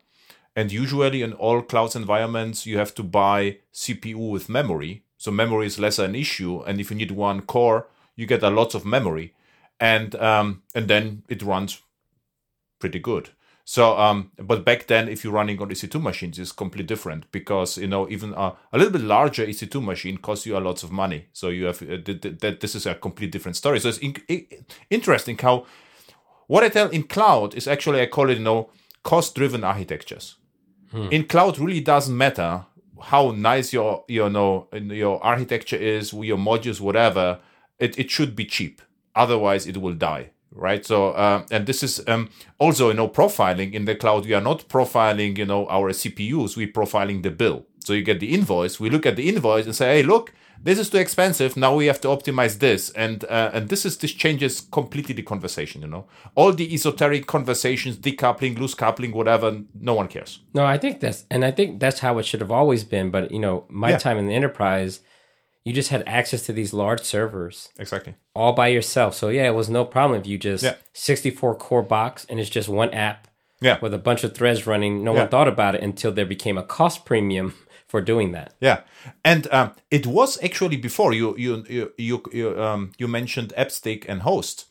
And usually in all clouds environments, you have to buy CPU with memory. So memory is less an issue. And if you need one core, you get a lot of memory, and um, and then it runs pretty good. So, um, but back then, if you're running on EC2 machines, it's completely different because you know even a, a little bit larger EC2 machine costs you a lot of money. So you have uh, th- th- that. This is a complete different story. So it's in- i- interesting how what I tell in cloud is actually I call it you know cost-driven architectures. In cloud, really doesn't matter how nice your you know your architecture is, your modules, whatever. It it should be cheap. Otherwise, it will die. Right. So uh, and this is um, also you know profiling in the cloud. We are not profiling you know our CPUs. We're profiling the bill. So you get the invoice. We look at the invoice and say, hey, look, this is too expensive. Now we have to optimize this, and uh, and this is this changes completely the conversation. You know, all the esoteric conversations, decoupling, loose coupling, whatever. No one cares. No, I think that's and I think that's how it should have always been. But you know, my Yeah. time in the enterprise, you just had access to these large servers Exactly. all by yourself. So yeah, it was no problem if you just Yeah. 64 core box and it's just one app Yeah. with a bunch of threads running. No Yeah. one thought about it until there became a cost premium for doing that. Yeah, and um, it was actually before you you you you you, um, you mentioned AppStick and Host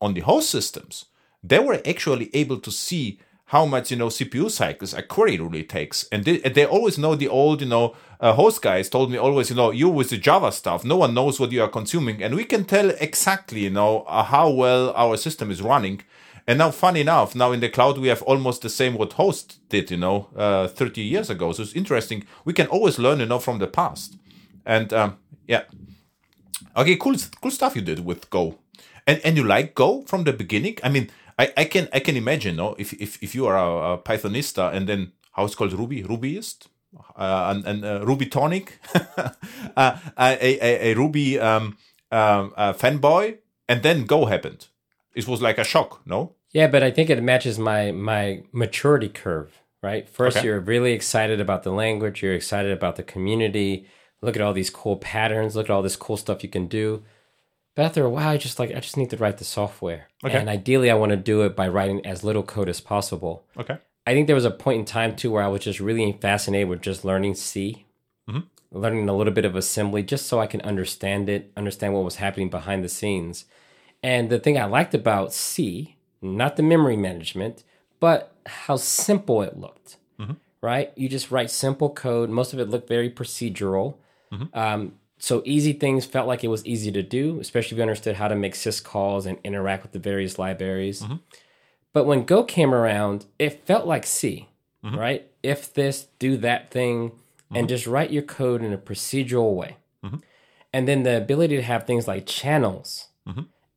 on the host systems. They were actually able to see how much you know CPU cycles a query really takes, and they, they always know the old you know uh, host guys told me always you know you with the Java stuff, no one knows what you are consuming, and we can tell exactly you know uh, how well our system is running. And now, funny enough, now in the cloud we have almost the same what host did, you know, uh, 30 years ago. So it's interesting. We can always learn, you know, from the past. And um, yeah, okay, cool, cool stuff you did with Go. And and you like Go from the beginning? I mean, I, I can I can imagine, no, if if, if you are a, a Pythonista and then how it's called Ruby, Rubyist, uh, and, and uh, Ruby Tonic, uh, a, a, a Ruby um, um, uh, fanboy, and then Go happened. It was like a shock, no? Yeah, but I think it matches my my maturity curve, right? First, Okay. you're really excited about the language, you're excited about the community. Look at all these cool patterns, look at all this cool stuff you can do. But after a while, I just like I just need to write the software. Okay. And ideally, I want to do it by writing as little code as possible. Okay. I think there was a point in time too where I was just really fascinated with just learning C, mm-hmm. learning a little bit of assembly, just so I can understand it, understand what was happening behind the scenes. And the thing I liked about C, not the memory management, but how simple it looked. Mm-hmm. Right? You just write simple code. Most of it looked very procedural. Mm-hmm. Um, so easy things felt like it was easy to do, especially if you understood how to make syscalls and interact with the various libraries. But when Go came around, it felt like C, mm-hmm. right? If this, do that thing, and mm-hmm. just write your code in a procedural way. Mm-hmm. And then the ability to have things like channels.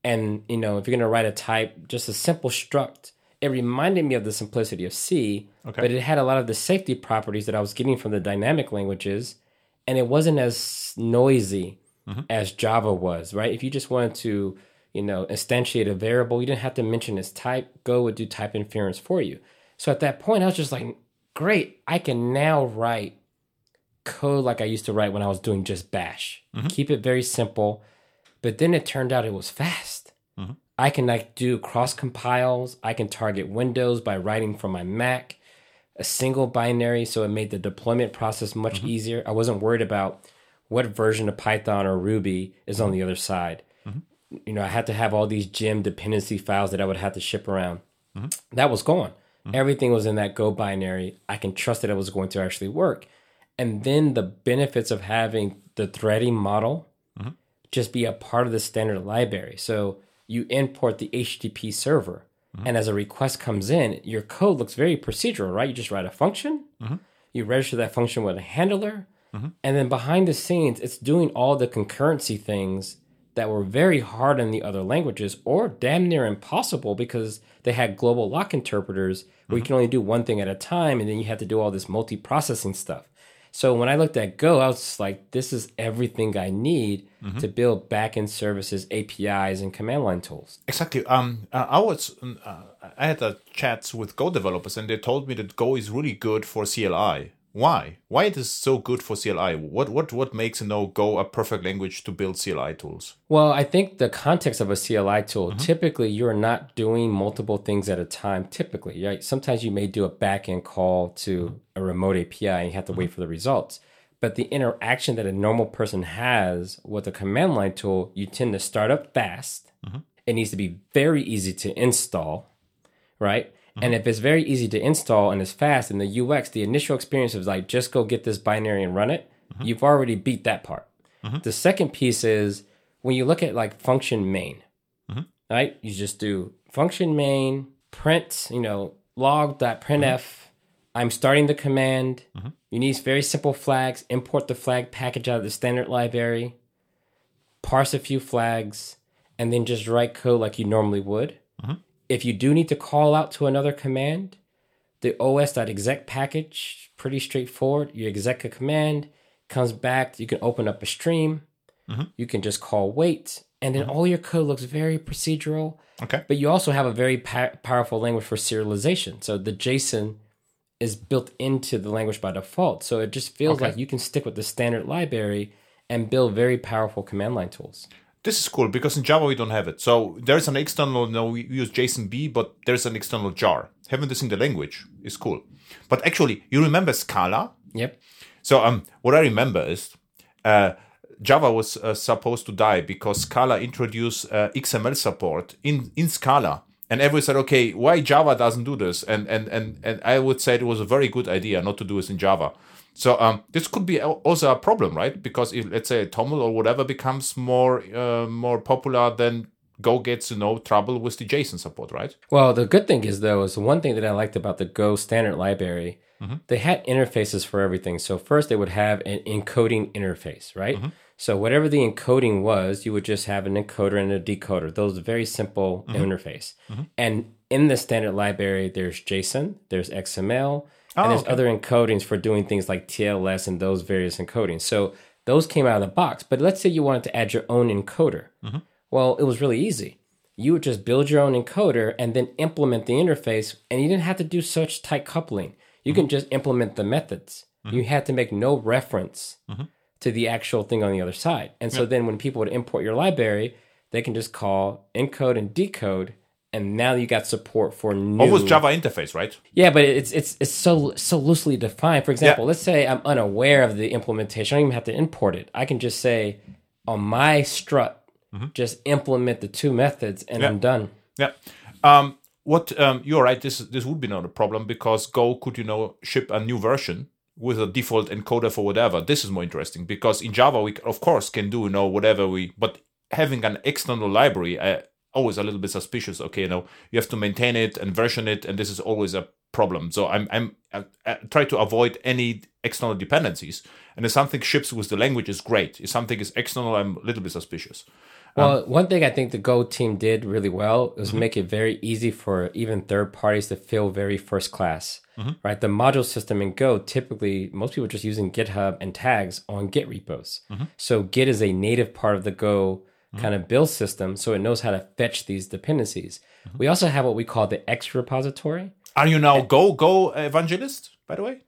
And, you know, if you're going to write a type, just a simple struct, it reminded me of the simplicity of C, Okay. but it had a lot of the safety properties that I was getting from the dynamic languages. and it wasn't as noisy as Java was, right? If you just wanted to, you know, instantiate a variable, you didn't have to mention its type. Go would do type inference for you. So at that point, I was just like, great, I can now write code like I used to write when I was doing just Bash. Mm-hmm. Keep it very simple. But then it turned out it was fast. Mm-hmm. I can like do cross compiles. I can target Windows by writing from my Mac, a single binary, so it made the deployment process much mm-hmm. easier. I wasn't worried about what version of Python or Ruby is on the other side. You know, I had to have all these gem dependency files that I would have to ship around. Mm-hmm. That was gone. Mm-hmm. Everything was in that Go binary. I can trust that it was going to actually work. And then the benefits of having the threading model mm-hmm. just be a part of the standard library. So you import the HTTP server, and as a request comes in, your code looks very procedural, right? You just write a function, you register that function with a handler, and then behind the scenes, it's doing all the concurrency things that were very hard in the other languages or damn near impossible because they had global lock interpreters where you can only do one thing at a time and then you had to do all this multi processing stuff. So when I looked at Go, I was just like, this is everything I need to build backend services, APIs, and command line tools. Exactly. Um, I was uh, I had a chats with Go developers, and they told me that Go is really good for CLI. Why? Why it is so good for CLI? What what what makes you know Go a perfect language to build CLI tools? Well, I think the context of a CLI tool, mm-hmm. typically you're not doing multiple things at a time. Typically, right? Sometimes you may do a backend call to mm-hmm. a remote API and you have to wait mm-hmm. for the results. But the interaction that a normal person has with a command line tool, you tend to start up fast. It needs to be very easy to install, right? And mm-hmm. if it's very easy to install and it's fast, and the UX, the initial experience of like just go get this binary and run it, mm-hmm. you've already beat that part. Mm-hmm. The second piece is when you look at like function main, right? You just do function main, print, you know, log.printf. I'm starting the command. You need very simple flags. Import the flag package out of the standard library, parse a few flags, and then just write code like you normally would. If you do need to call out to another command, the os.exec package, pretty straightforward. You exec a command, comes back, you can open up a stream, mm-hmm. you can just call wait, and then mm-hmm. all your code looks very procedural. Okay. But you also have a very pa- powerful language for serialization. So the JSON is built into the language by default. So it just feels Okay. like you can stick with the standard library and build very powerful command line tools. This is cool because in Java we don't have it. So there's an external, no, we use JSONB, but there's an external jar. Having this in the language is cool. But actually, you remember Scala? Yep. So um, what I remember is uh, Java was uh, supposed to die because Scala introduced uh, XML support in, in Scala. And everyone said, okay, why Java doesn't do this? And, and, and, and I would say it was a very good idea not to do this in Java. So um, this could be also a problem, right? Because if let's say Toml or whatever becomes more uh, more popular, then Go gets you know trouble with the JSON support, right? Well, the good thing is though is one thing that I liked about the Go standard library. They had interfaces for everything. So first they would have an encoding interface, right? So whatever the encoding was, you would just have an encoder and a decoder. Those very simple interface. And in the standard library, there's JSON, there's XML, Oh, and Oh, there's okay. other encodings for doing things like TLS and those various encodings. So those came out of the box. But let's say you wanted to add your own encoder. Mm-hmm. Well, it was really easy. You would just build your own encoder and then implement the interface, and you didn't have to do such tight coupling. You can mm-hmm. just implement the methods. You mm-hmm. had to make no reference to the actual thing on the other side. And so then when people would import your library, they can just call encode and decode, and now you got support for new. Almost Java interface, right? Yeah, but it's it's it's so so loosely defined. For example, let's say I'm unaware of the implementation. I don't even have to import it. I can just say on my struct, just implement the two methods, and I'm done. Yeah. Um, what um, you're right. This this would be not a problem because Go could you know ship a new version with a default encoder for whatever. This is more interesting because in Java we of course can do you know whatever we, but having an external library, uh, always a little bit suspicious. Okay, you know you have to maintain it and version it, and this is always a problem. So I'm I'm I, I try to avoid any external dependencies. And if something ships with the language is great. If something is external, I'm a little bit suspicious. Um, well, one thing I think the Go team did really well was mm-hmm. make it very easy for even third parties to feel very first class. Mm-hmm. right? The module system in Go, typically, most people are just using GitHub and tags on Git repos. Mm-hmm. So Git is a native part of the Go kind of build system, so it knows how to fetch these dependencies. We also have what we call the X repository. Are you now Go Go evangelist? By the way,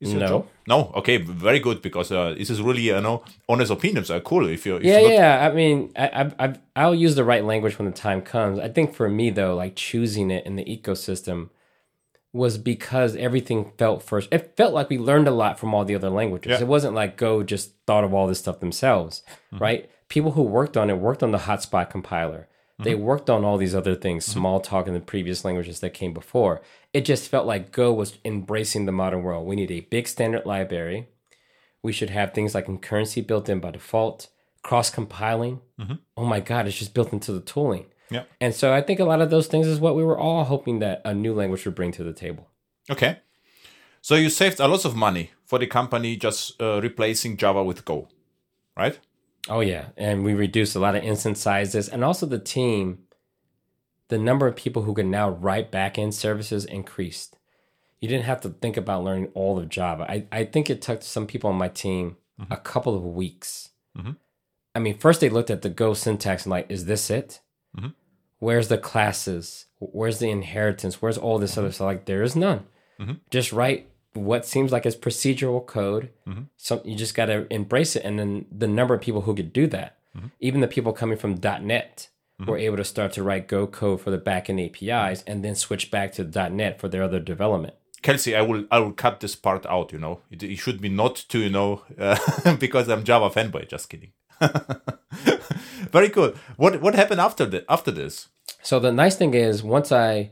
No. job? No. Okay, very good because uh, this is really you know honest opinions are cool. If you if Yeah, you yeah. I mean, I, I, I, I'll use the right language when the time comes. I think for me though, like choosing it in the ecosystem was because everything felt first. It felt like we learned a lot from all the other languages. Yeah. It wasn't like Go just thought of all this stuff themselves, right? People who worked on it worked on the hotspot compiler. They mm-hmm. worked on all these other things, mm-hmm. Smalltalk in the previous languages that came before. It just felt like Go was embracing the modern world. We need a big standard library. We should have things like concurrency built in by default, cross compiling. Mm-hmm. Oh my God, it's just built into the tooling. Yeah. And so I think a lot of those things is what we were all hoping that a new language would bring to the table. Okay. So you saved a lot of money for the company just uh, replacing Java with Go, right? Oh yeah, and we reduced a lot of instance sizes, and also the team. The number of people who can now write backend services increased. You didn't have to think about learning all of Java. I, I think it took some people on my team a couple of weeks. Mhm. I mean, first they looked at the Go syntax and like, is this it? Mhm. Where's the classes? Where's the inheritance? Where's all this other stuff? Like, there is none. Mhm. Just write what seems like is procedural code. Mhm. So you just got to embrace it. And then the number of people who could do that, even the people coming from .NET, were able to start to write Go code for the backend APIs and then switch back to .NET for their other development. Kelsey, I will I will cut this part out. You know, it, it should be not to you know uh, because I'm Java fanboy. Just kidding. very cool. What what happened after the after this? So the nice thing is, once I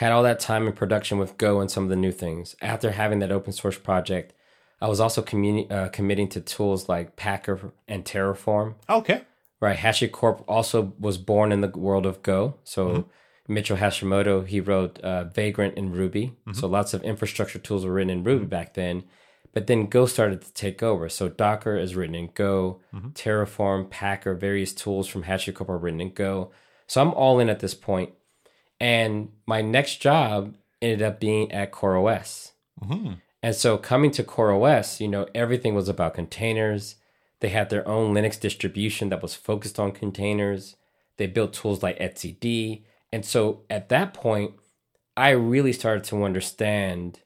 had all that time in production with Go and some of the new things, after having that open source project, I was also communi- uh, committing to tools like Packer and Terraform. Okay. Right, HashiCorp also was born in the world of Go. So Mitchell Hashimoto, he wrote uh, Vagrant in Ruby. So lots of infrastructure tools were written in Ruby back then. But then Go started to take over. So Docker is written in Go, Terraform, Packer, various tools from HashiCorp are written in Go. So I'm all in at this point. And my next job ended up being at CoreOS. And so coming to CoreOS, you know, everything was about containers. They had their own Linux distribution that was focused on containers. They built tools like etcd. And so at that point, I really started to understand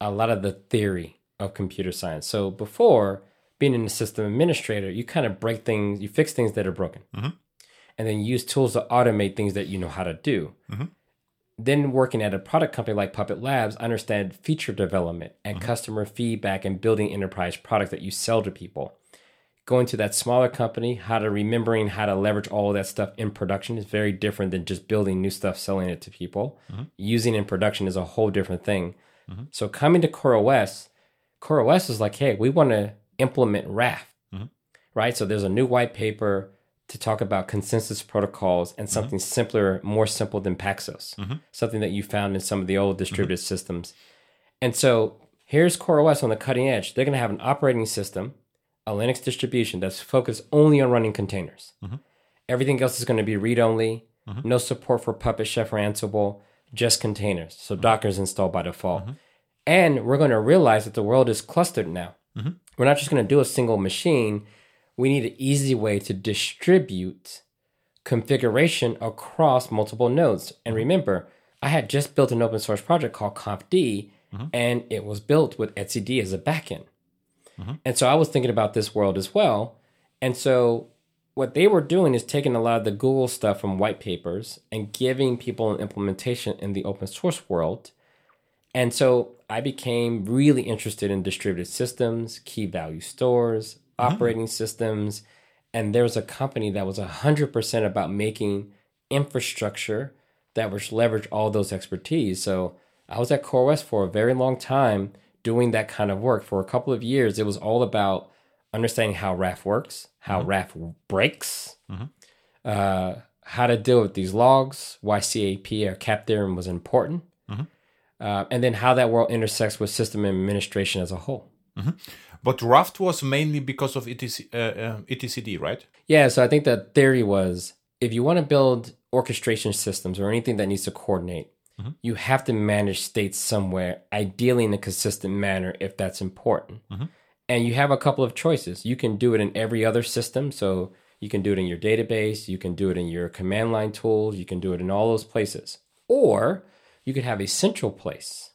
a lot of the theory of computer science. So before being in a system administrator, you kind of break things, you fix things that are broken, Mhm. And then use tools to automate things that you know how to do. Mhm. Then working at a product company like Puppet Labs, I understand feature development and mm-hmm. customer feedback and building enterprise product that you sell to people. Going to that smaller company, how to remembering how to leverage all of that stuff in production is very different than just building new stuff, selling it to people. Mm-hmm. Using in production is a whole different thing. Mm-hmm. So coming to CoreOS, CoreOS is like, hey, we want to implement Raft, right? So there's a new white paper to talk about consensus protocols and mm-hmm. something simpler, more simple than Paxos, mm-hmm. something that you found in some of the old distributed mm-hmm. systems. And so here's CoreOS on the cutting edge. They're going to have an operating system, a Linux distribution that's focused only on running containers. Everything else is going to be read only, no support for Puppet, Chef, or Ansible, just containers. So Docker is installed by default. And we're going to realize that the world is clustered now. We're not just going to do a single machine. We need an easy way to distribute configuration across multiple nodes. And mm-hmm. remember, I had just built an open source project called ConfD, mm-hmm. and it was built with etcd as a backend. Mm-hmm. And so I was thinking about this world as well. And so what they were doing is taking a lot of the Google stuff from white papers and giving people an implementation in the open source world. And so I became really interested in distributed systems, key value stores, operating systems. And there was a company that was 100% about making infrastructure that would leverage all those expertise. So I was at CoreOS for a very long time doing that kind of work. For a couple of years, it was all about understanding how Raft works, how Raft breaks, uh, how to deal with these logs, why CAP or CAP theorem was important, uh, and then how that world intersects with system administration as a whole. But Raft was mainly because of ETC, uh, uh, etcd, right? Yeah, so I think the theory was if you want to build orchestration systems or anything that needs to coordinate, you have to manage states somewhere, ideally in a consistent manner if that's important. And you have a couple of choices. You can do it in every other system. So you can do it in your database, you can do it in your command line tools, you can do it in all those places. Or you could have a central place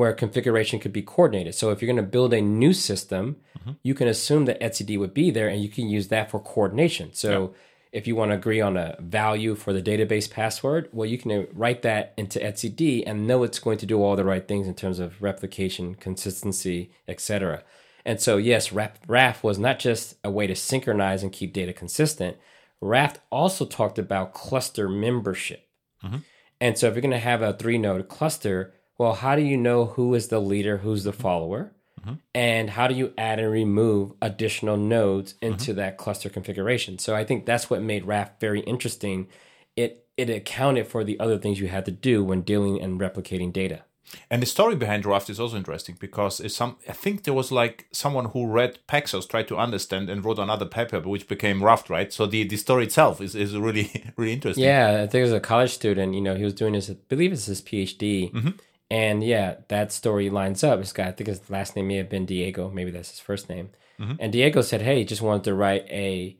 where configuration could be coordinated. So if you're going to build a new system, mm-hmm. you can assume that etcd would be there and you can use that for coordination. So if you want to agree on a value for the database password, well, you can write that into etcd and know it's going to do all the right things in terms of replication, consistency, etc. And so, yes, Raft was not just a way to synchronize and keep data consistent. Raft also talked about cluster membership. Mm-hmm. And so, if you're going to have a three node cluster, well, how do you know who is the leader, who's the follower? Mm-hmm. And how do you add and remove additional nodes mm-hmm. into that cluster configuration? So, I think that's what made Raft very interesting. It, it accounted for the other things you had to do when dealing and replicating data. And the story behind Raft is also interesting because some. I think there was like someone who read Paxos, tried to understand, and wrote another paper, which became Raft, right? So the, the story itself is, is really really interesting. Yeah, I think there's a college student. You know, he was doing his, I believe it's his PhD, mm-hmm. And yeah, that story lines up. This guy, I think his last name may have been Diego. Maybe that's his first name. Mm-hmm. And Diego said, "Hey, he just wanted to write a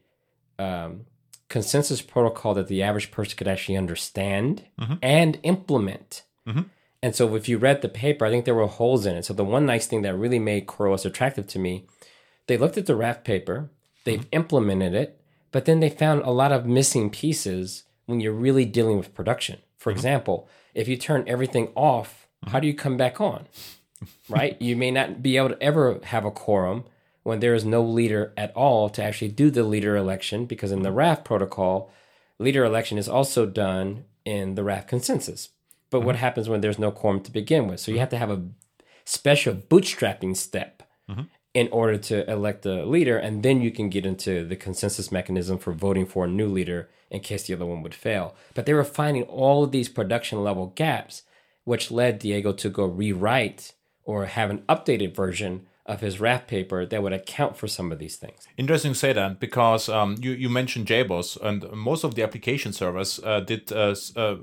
um, consensus protocol that the average person could actually understand mm-hmm. and implement." Mm-hmm. And so, if you read the paper, I think there were holes in it. So, the one nice thing that really made CoreOS attractive to me, they looked at the Raft paper, they've implemented it, but then they found a lot of missing pieces when you're really dealing with production. For example, if you turn everything off, how do you come back on? right? You may not be able to ever have a quorum when there is no leader at all to actually do the leader election, because in the Raft protocol, leader election is also done in the Raft consensus. But what mm-hmm. happens when there's no quorum to begin with? So you have to have a special bootstrapping step mm-hmm. in order to elect a leader, and then you can get into the consensus mechanism for voting for a new leader in case the other one would fail. But they were finding all of these production level gaps, which led Diego to go rewrite or have an updated version of his Raft paper that would account for some of these things. Interesting to say that because um, you, you mentioned JBoss, and most of the application servers uh, did uh, uh,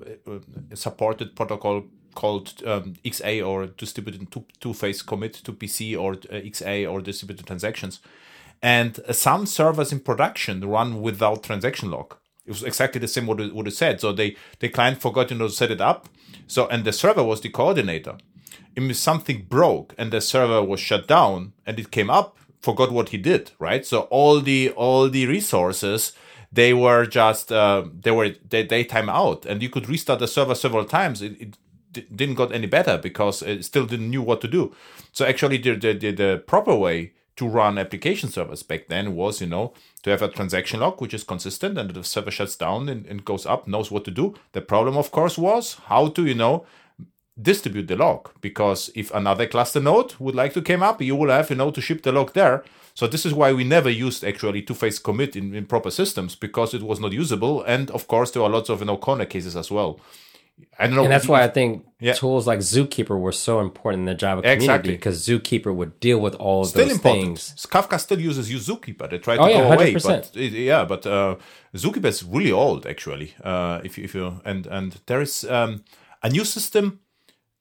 supported protocol called um, XA or distributed two, two-phase commit to PC or uh, XA or distributed transactions. And some servers in production run without transaction lock. It was exactly the same what what it said. So they the client forgot you know to set it up. So and the server was the coordinator. If something broke and the server was shut down and it came up, forgot what he did, right? So all the all the resources they were just uh, they were they, they time out and you could restart the server several times. It, it d- didn't got any better because it still didn't knew what to do. So actually the the, the, the proper way to run application servers back then was, you know, to have a transaction log which is consistent and the server shuts down and, and goes up, knows what to do. The problem, of course, was how to, you know, distribute the log because if another cluster node would like to come up, you will have, you know, to ship the log there. So this is why we never used actually two-phase commit in, in proper systems because it was not usable. And of course, there are lots of, you know, corner cases as well. I don't know. And that's why I think Yeah. tools like Zookeeper were so important in the Java community Exactly. because Zookeeper would deal with all of still those important. things. Kafka still uses Zookeeper. They try to Oh, yeah, go away, 100%. but it, yeah, but uh, Zookeeper is really old actually. Uh, if you if you and and there is um, a new system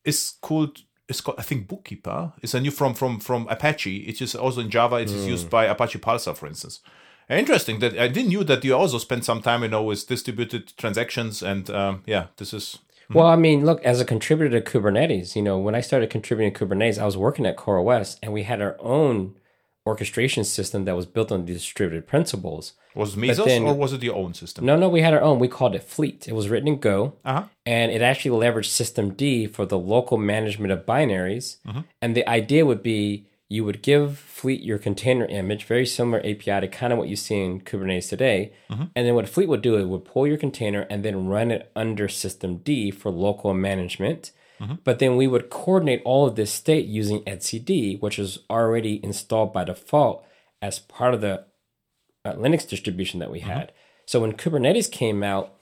is called it's called I think Bookkeeper. It's a new from from from Apache. It is also in Java. It is Hmm. used by Apache Pulsar, for instance. Interesting that I didn't knew that you also spent some time, you know, with distributed transactions and um, yeah, this is Well, I mean, look, as a contributor to Kubernetes, you know, when I started contributing to Kubernetes, I was working at CoreOS and we had our own orchestration system that was built on distributed principles. was Mesos then- or was it your own system? No, no, we had our own. We called it Fleet. It was written in Go. Uh-huh. and it actually leveraged systemd for the local management of binaries and the idea would be you would give fleet your container image very similar api to kind of what you see in kubernetes today. Mm-hmm. And then what fleet would do it would pull your container and then run it under systemd for local management. Mm-hmm. But then we would coordinate all of this state using etcd which is already installed by default as part of the uh, Linux distribution that we mm-hmm. had. So when Kubernetes came out,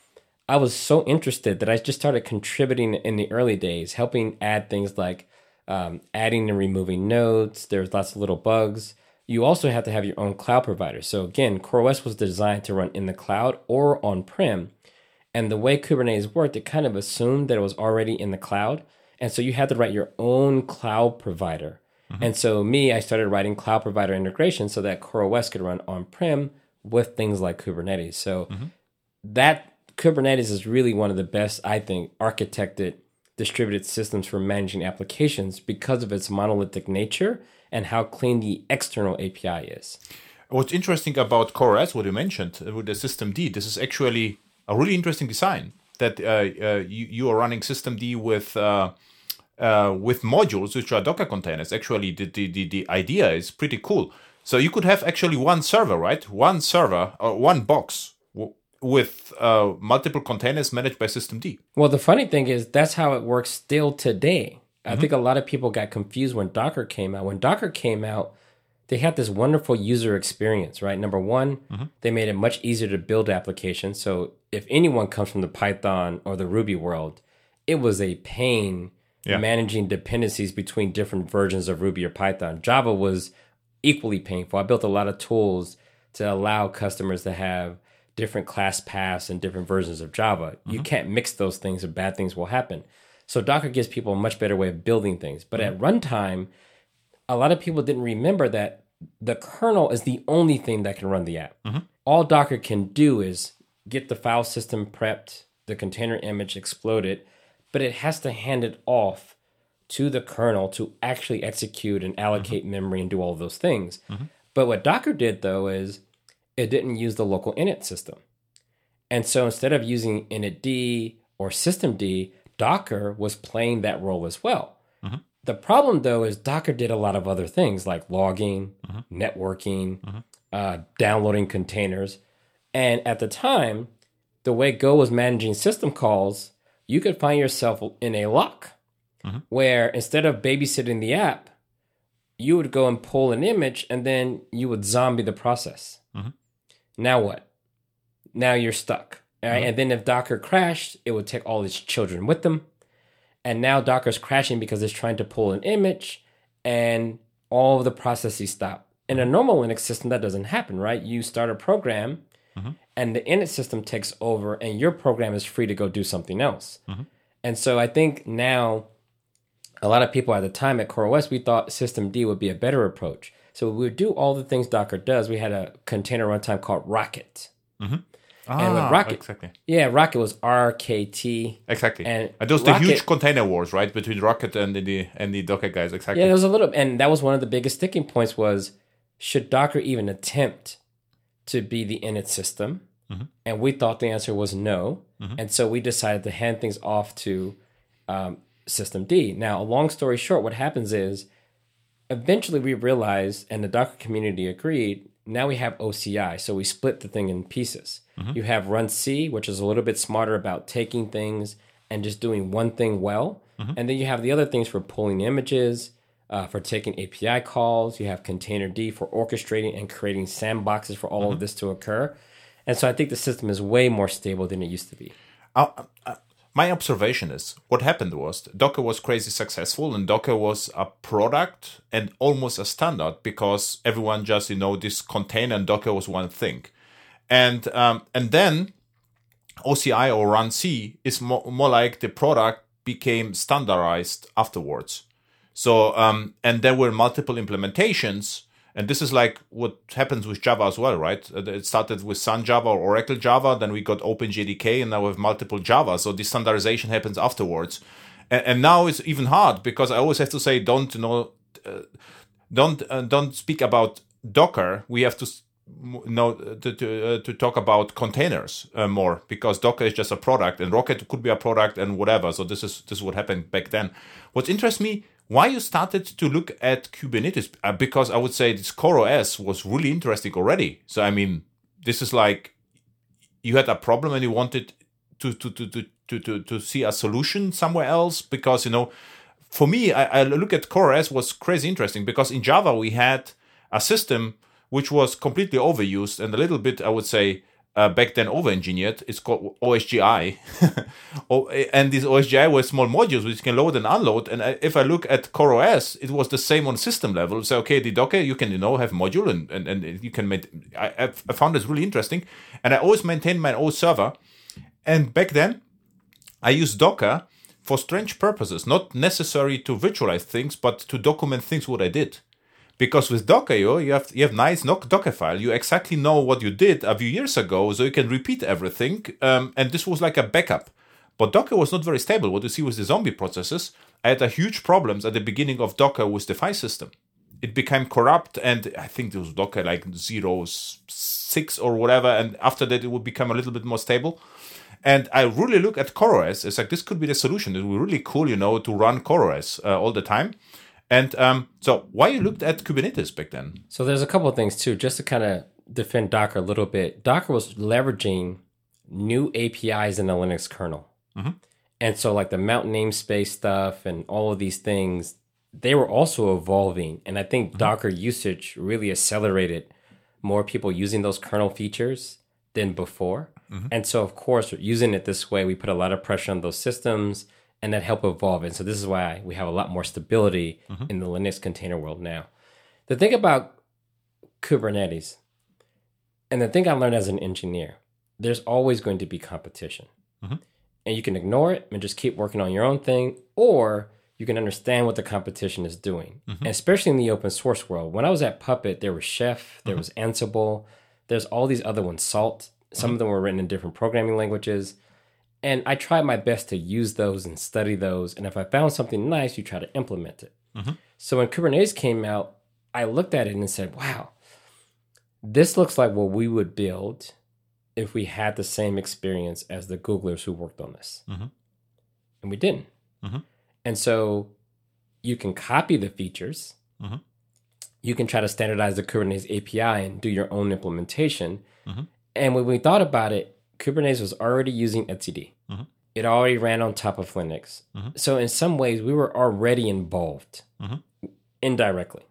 I was so interested that I just started contributing in the early days, helping add things like um, adding and removing nodes. There's lots of little bugs. You also have to have your own cloud provider. So again, CoreOS was designed to run in the cloud or on prem. And the way Kubernetes worked, it kind of assumed that it was already in the cloud. And so you had to write your own cloud provider. And so me, I started writing cloud provider integration so that CoreOS could run on-prem with things like Kubernetes. So that Kubernetes is really one of the best, I think, architected distributed systems for managing applications because of its monolithic nature and how clean the external API is. What's interesting about CoreOS, what you mentioned uh, with the systemd, this is actually a really interesting design that uh, uh, you, you are running systemd with uh, uh, with modules which are Docker containers. Actually, the, the, the, idea is pretty cool. So you could have actually one server, right? One server or one box with uh, multiple containers managed by systemd. Well, the funny thing is that's how it works still today. I think a lot of people got confused when Docker came out. When Docker came out, they had this wonderful user experience, right? Number one, they made it much easier to build applications. So if anyone comes from the Python or the Ruby world, it was a pain Yeah. managing dependencies between different versions of Ruby or Python. Java was equally painful. I built a lot of tools to allow customers to have different class paths and different versions of Java. You mm-hmm. can't mix those things or bad things will happen. So Docker gives people a much better way of building things. But at mm-hmm. runtime, a lot of people didn't remember that the kernel is the only thing that can run the app. Mm-hmm. All Docker can do is get the file system prepped, the container image exploded, but it has to hand it off to the kernel to actually execute and allocate memory and do all of those things. But what Docker did though is it didn't use the local init system. And so instead of using initd or systemd, Docker was playing that role as well. Mm-hmm. The problem though is Docker did a lot of other things like logging, mm-hmm. networking, mm-hmm. uh, downloading containers. And at the time, the way Go was managing system calls, you could find yourself in a lock where instead of babysitting the app, you would go and pull an image and then you would zombie the process. Now what? Now you're stuck. All right? Uh-huh. And then if Docker crashed, it would take all its children with them. And now Docker's crashing because it's trying to pull an image and all of the processes stop. In a normal Linux system, that doesn't happen, right? You start a program mm-hmm. and the init system takes over and your program is free to go do something else. Mm-hmm. And so I think now a lot of people at the time at CoreOS, we thought Systemd would be a better approach. So we would do all the things Docker does. We had a container runtime called Rocket. And with Rocket, Ah, exactly. yeah, Rocket was RKT. Exactly. And And, those the Rocket- huge container wars, right, between Rocket and the and the Docker guys. Exactly. Yeah, there was a little, and that was one of the biggest sticking points was should Docker even attempt to be the init system? And we thought the answer was no, and so we decided to hand things off to um, D. Now, a long story short, what happens is eventually we realized, and the Docker community agreed. Now we have OCI, so we split the thing in pieces. You have runc, which is a little bit smarter about taking things and just doing one thing well, and then you have the other things for pulling images, uh, for taking API calls. You have containerd for orchestrating and creating sandboxes for all of this to occur. And so I think the system is way more stable than it used to be. Uh, my observation is what happened was Docker was crazy successful and Docker was a product and almost a standard because everyone just you know this container and Docker was one thing, and um, and then OCI or runc is more, more like the product became standardized afterwards. So um, and there were multiple implementations, and this is like what happens with Java as well, right? Uh, It started with Sun Java or Oracle Java, then we got OpenJDK, and now we have multiple Java. So the standardization happens afterwards, and, and now it's even hard because I always have to say, don't you know, uh, don't uh, don't speak about Docker. We have to know to to, uh, to talk about containers uh, more because Docker is just a product, and Rocket could be a product and whatever. So this is this is what happened back then. What interests me why you started to look at Kubernetes uh, because I would say this CoreOS was really interesting already. So I mean, this is like you had a problem and you wanted to to to to to to, to see a solution somewhere else because you know for me I, I look at CoreOS was crazy interesting because in Java we had a system which was completely overused and a little bit I would say uh, back then over-engineered. It's called OSGI, and these OSGI were small modules which can load and unload. And if I look at CoreOS, it was the same on system level. So okay, the Docker you can you know have module and and, and you can make. I, I I found this really interesting, and I always maintained my own server. And back then, I used Docker for strange purposes, not necessary to virtualize things, but to document things what I did. Because with Docker, you, have you have nice Docker file. You exactly know what you did a few years ago, so you can repeat everything. Um, and this was like a backup. But Docker was not very stable. What you see with the zombie processes, I had a huge problems at the beginning of Docker with the file system. It became corrupt, and I think it was Docker like zero six or whatever. And after that, it would become a little bit more stable. And I really look at CoreOS. It's like this could be the solution. It would be really cool, you know, to run CoreOS uh, all the time. And um, so, why you looked at Kubernetes back then? So there's a couple of things too, just to kind of defend Docker a little bit. Docker was leveraging new APIs in the Linux kernel. Mm-hmm. And so, like the mount namespace stuff and all of these things, they were also evolving. And I think mm-hmm. Docker usage really accelerated more people using those kernel features than before. Mm-hmm. And so, of course, using it this way, we put a lot of pressure on those systems and that help evolve. And so, this is why we have a lot more stability mm-hmm. in the Linux container world now. The thing about Kubernetes, and the thing I learned as an engineer, there's always going to be competition. Mm-hmm and you can ignore it and just keep working on your own thing, or you can understand what the competition is doing. Mm-hmm. especially in the open source world. When I was at Puppet, there was Chef, there mm-hmm. was Ansible, there's all these other ones, Salt. Some mm-hmm. of them were written in different programming languages. And I tried my best to use those and study those. And if I found something nice, you try to implement it. Mm-hmm. So when Kubernetes came out, I looked at it and said, wow, this looks like what we would build if we had the same experience as the Googlers who worked on this. Mm-hmm. And we didn't. Mm-hmm. And so you can copy the features. Mm-hmm. You can try to standardize the Kubernetes API and do your own implementation. Mm-hmm. And when we thought about it, Kubernetes was already using etcd. Mm-hmm. It already ran on top of Linux. Mm-hmm. So in some ways, we were already involved indirectly.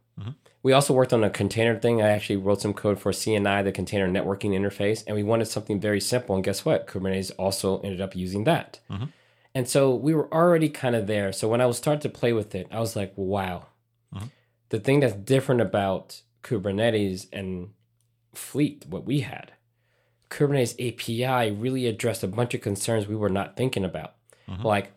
We also worked on a container thing. I actually wrote some code for CNI, the container networking interface, and we wanted something very simple. And guess what? Kubernetes also ended up using that. Mm-hmm. And so we were already kind of there. So when I was starting to play with it, I was like, wow. Mm-hmm. The thing that's different about Kubernetes and Fleet, what we had, Kubernetes API really addressed a bunch of concerns we were not thinking about. Mm-hmm. Like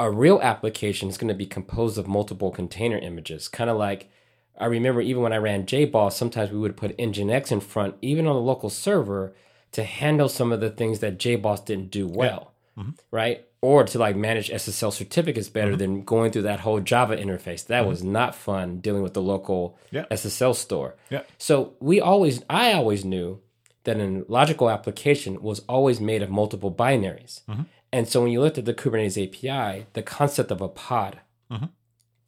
a real application is going to be composed of multiple container images, kind of like I remember even when I ran JBoss, sometimes we would put Nginx in front, even on the local server, to handle some of the things that JBoss didn't do well, yeah. mm-hmm. right? Or to like manage SSL certificates better mm-hmm. than going through that whole Java interface. That mm-hmm. was not fun dealing with the local yeah. SSL store. Yeah. So we always, I always knew that a logical application was always made of multiple binaries. Mm-hmm. And so when you looked at the Kubernetes API, the concept of a pod, mm-hmm.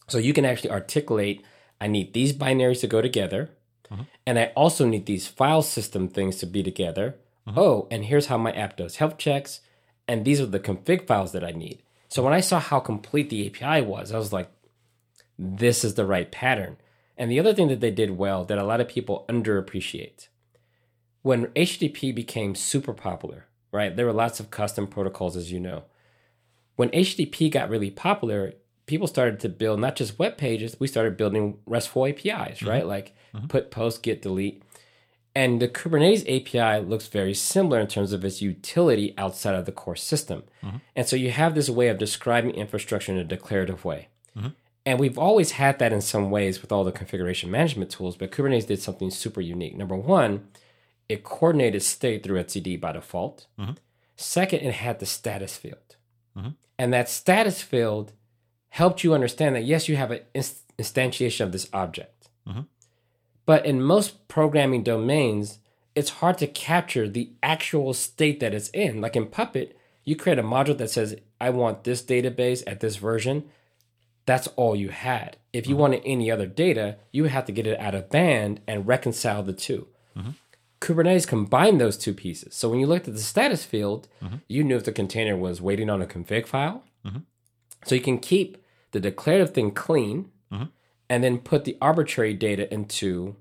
so you can actually articulate I need these binaries to go together. Mm-hmm. And I also need these file system things to be together. Mm-hmm. Oh, and here's how my app does health checks. And these are the config files that I need. So when I saw how complete the API was, I was like, this is the right pattern. And the other thing that they did well that a lot of people underappreciate when HTTP became super popular, right? There were lots of custom protocols, as you know. When HTTP got really popular, people started to build not just web pages, we started building RESTful APIs, mm-hmm. right? Like mm-hmm. put, post, get, delete. And the Kubernetes API looks very similar in terms of its utility outside of the core system. Mm-hmm. And so you have this way of describing infrastructure in a declarative way. Mm-hmm. And we've always had that in some ways with all the configuration management tools, but Kubernetes did something super unique. Number one, it coordinated state through etcd by default. Mm-hmm. Second, it had the status field. Mm-hmm. And that status field helped you understand that yes, you have an inst- instantiation of this object. Mm-hmm. But in most programming domains, it's hard to capture the actual state that it's in. Like in Puppet, you create a module that says, I want this database at this version. That's all you had. If you mm-hmm. wanted any other data, you would have to get it out of band and reconcile the 2 mm-hmm. Kubernetes combined those two pieces. So when you looked at the status field, mm-hmm. you knew if the container was waiting on a config file. Mm-hmm. So you can keep the declarative thing clean mm-hmm. and then put the arbitrary data into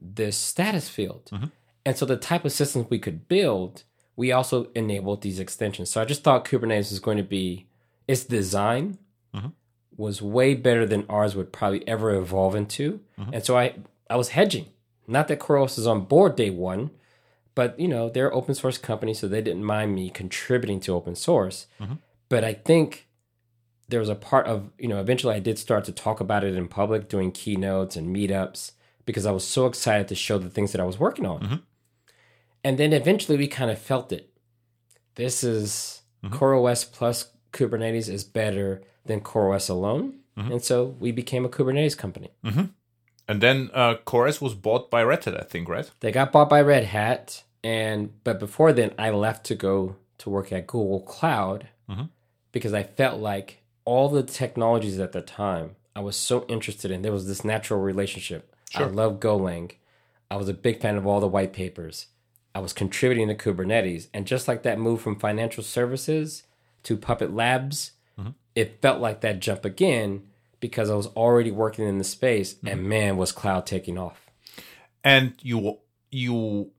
this status field. Mm-hmm. And so the type of systems we could build, we also enabled these extensions. So I just thought Kubernetes was going to be its design mm-hmm. was way better than ours would probably ever evolve into. Mm-hmm. And so I I was hedging. Not that CoreOS is on board day one, But you know, they're open source company, so they didn't mind me contributing to open source. Mm-hmm. But I think there was a part of you know eventually I did start to talk about it in public, doing keynotes and meetups because I was so excited to show the things that I was working on. Mm-hmm. And then eventually we kind of felt it. This is mm-hmm. CoreOS plus Kubernetes is better than CoreOS alone. And so we became a Kubernetes company. And then uh, CoreOS was bought by Red Hat, I think, right? They got bought by Red Hat, and but before then, I left to go to work at Google Cloud because I felt like all the technologies at the time I was so interested in. There was this natural relationship. Sure. I love Golang. I was a big fan of all the white papers. I was contributing to Kubernetes, and just like that move from financial services to Puppet Labs, it felt like that jump again because I was already working in the space, and man, was cloud taking off. And you you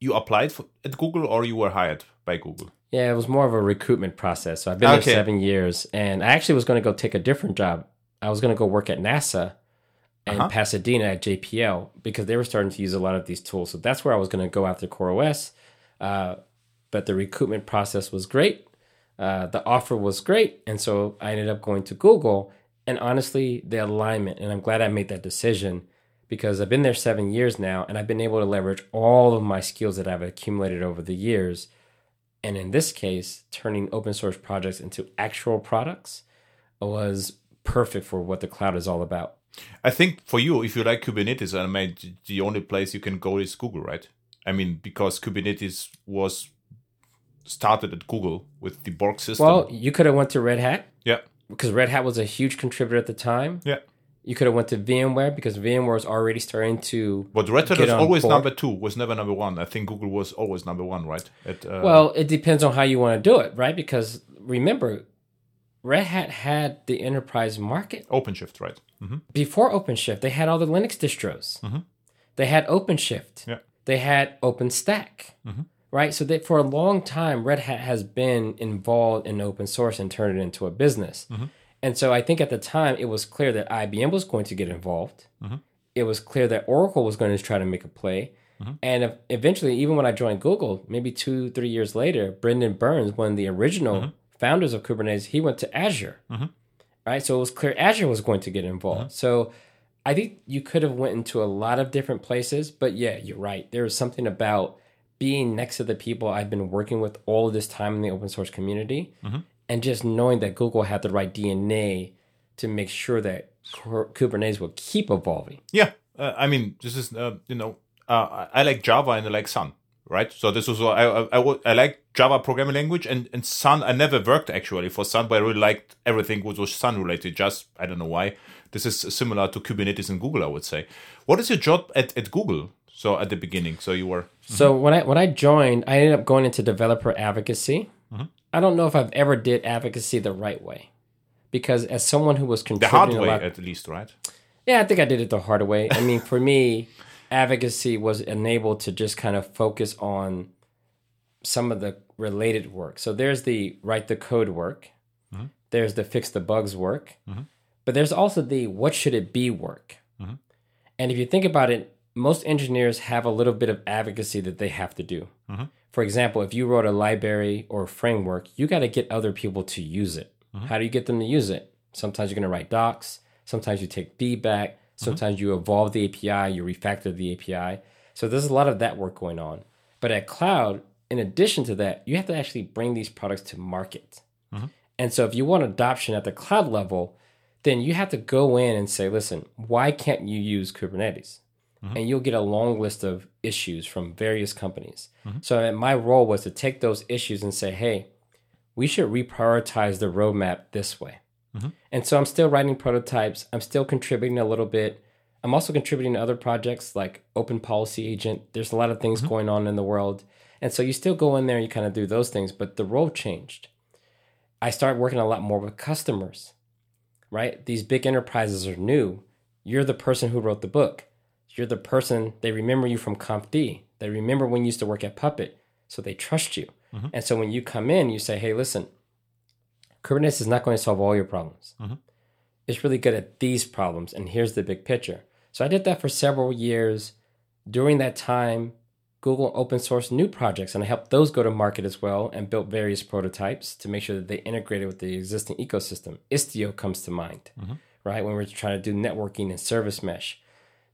you applied for, at Google or you were hired by Google? Yeah, it was more of a recruitment process. So I've been Okay. there seven years, and I actually was going to go take a different job. I was going to go work at NASA in Uh-huh. Pasadena at JPL because they were starting to use a lot of these tools. So that's where I was going to go after CoreOS. Uh, but the recruitment process was great. Uh, the offer was great, and so I ended up going to Google. And honestly, the alignment, and I'm glad I made that decision because I've been there seven years now, and I've been able to leverage all of my skills that I've accumulated over the years and in this case, turning open source projects into actual products was perfect for what the cloud is all about. I think for you, if you like Kubernetes, I mean, the only place you can go is Google, right? I mean, because Kubernetes was started at Google with the Borg system. Well, you could have went to Red Hat yeah, because Red Hat was a huge contributor at the time. yeah. You could have went to VMware because VMware was already starting to. But Red Hat was always board. number two, was never number one. I think Google was always number one, right? At, uh, Well, it depends on how you want to do it, right? Because remember, Red Hat had the enterprise market OpenShift, right? hmm before OpenShift. They had all the Linux distros. They had OpenShift. Yeah. They had OpenStack. Right. So that for a long time, Red Hat has been involved in open source and turned it into a business. Mm-hmm. And so I think at the time it was clear that IBM was going to get involved. Mm-hmm. It was clear that Oracle was going to try to make a play. Mm-hmm. And eventually, even when I joined Google, maybe two, three years later, Brendan Burns, one of the original founders of Kubernetes, he went to Azure. Right. So it was clear Azure was going to get involved. So I think you could have went into a lot of different places, but yeah, you're right. There was something about being next to the people I've been working with all of this time in the open source community, and just knowing that Google had the right DNA to make sure that Kubernetes will keep evolving. Yeah, uh, I mean, this is uh, you know, uh, I like Java and I like Sun, right? So this was what I I, I, I like Java programming language and and Sun. I never worked actually for Sun, but I really liked everything which was Sun related. Just I don't know why. This is similar to Kubernetes and Google, I would say. What is your job at, at Google? So at the beginning, so you were So when I when I joined, I ended up going into developer advocacy. Mm-hmm. I don't know if I've ever did advocacy the right way, because as someone who was the contributing hard a way lot, at least, right? Yeah, I think I did it the hard way. I mean, for me, advocacy was enabled to just kind of focus on some of the related work. So there's the write the code work, mm-hmm. there's the fix the bugs work, mm-hmm. but there's also the what should it be work. And if you think about it, most engineers have a little bit of advocacy that they have to do. Mm-hmm. For example, if you wrote a library or a framework, you got to get other people to use it. Mm-hmm. How do you get them to use it? Sometimes you're going to write docs, sometimes you take feedback, mm-hmm. sometimes you evolve the API, you refactor the API. So there's a lot of that work going on. But at cloud, in addition to that, you have to actually bring these products to market. And so if you want adoption at the cloud level, then you have to go in and say, listen, why can't you use Kubernetes? And you'll get a long list of issues from various companies. Mm-hmm. So my role was to take those issues and say, hey, we should reprioritize the roadmap this way. Mm-hmm. And so I'm still writing prototypes. I'm still contributing a little bit. I'm also contributing to other projects like Open Policy Agent. There's a lot of things mm-hmm. going on in the world. And so you still go in there and you kind of do those things, but the role changed. I started working a lot more with customers, right? These big enterprises are new. You're the person who wrote the book. You're the person, they remember you from ConfD. They remember when you used to work at Puppet. So they trust you. Mm-hmm. And so when you come in, you say, hey, listen, Kubernetes is not going to solve all your problems. Mm-hmm. It's really good at these problems. And here's the big picture. So I did that for several years. During that time, Google open sourced new projects and I helped those go to market as well and built various prototypes to make sure that they integrated with the existing ecosystem. Istio comes to mind, mm-hmm. right? When we're trying to do networking and service mesh.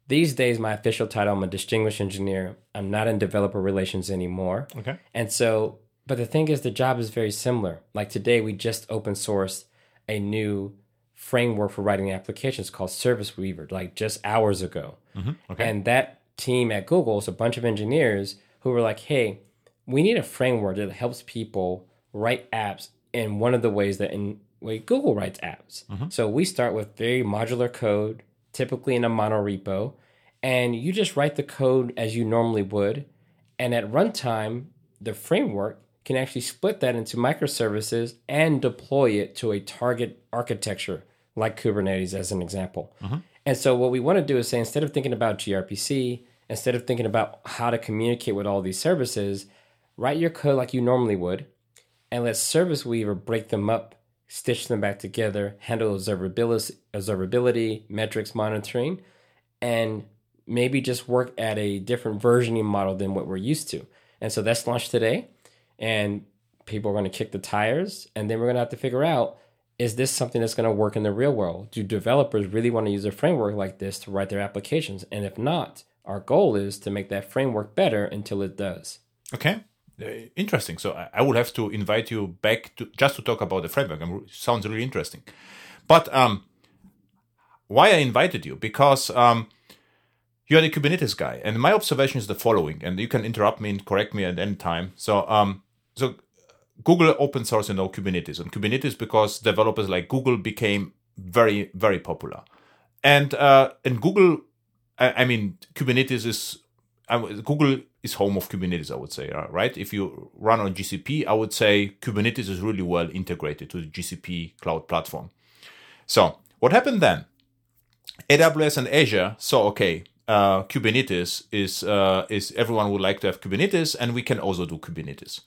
These days, my official title, I'm a distinguished engineer. I'm not in developer relations anymore. Okay. And so, but the thing is, the job is very similar. Like today, we just open sourced a new framework for writing applications called Service Weaver, like just hours ago. Mm-hmm. Okay. And that team at Google is a bunch of engineers who were like, hey, we need a framework that helps people write apps in one of the ways that in way Google writes apps. Mm-hmm. So we start with very modular code, typically in a monorepo, and you just write the code as you normally would. And at runtime, the framework can actually split that into microservices and deploy it to a target architecture like Kubernetes, as an example. Mm-hmm. And so, what we want to do is say instead of thinking about gRPC, instead of thinking about how to communicate with all these services, write your code like you normally would, and let Service Weaver break them up, stitch them back together, handle observability, observability metrics monitoring, and maybe just work at a different versioning model than what we're used to. And so that's launched today, and people are going to kick the tires, and then we're going to have to figure out is this something that's going to work in the real world? Do developers really want to use a framework like this to write their applications? And if not, our goal is to make that framework better until it does. Okay. Uh, interesting. So I, I will have to invite you back to just to talk about the framework. Um, sounds really interesting. But um, why I invited you because um, you're the Kubernetes guy, and my observation is the following. And you can interrupt me and correct me at any time. So um, so Google open source you know Kubernetes and Kubernetes because developers like Google became very very popular, and uh, and Google, I mean Kubernetes is I, Google is home of Kubernetes, I would say, uh, right? If you run on GCP, I would say Kubernetes is really well integrated to the GCP cloud platform. So what happened then? AWS and Azure saw, okay, uh, Kubernetes is uh, is everyone would like to have Kubernetes, and we can also do Kubernetes.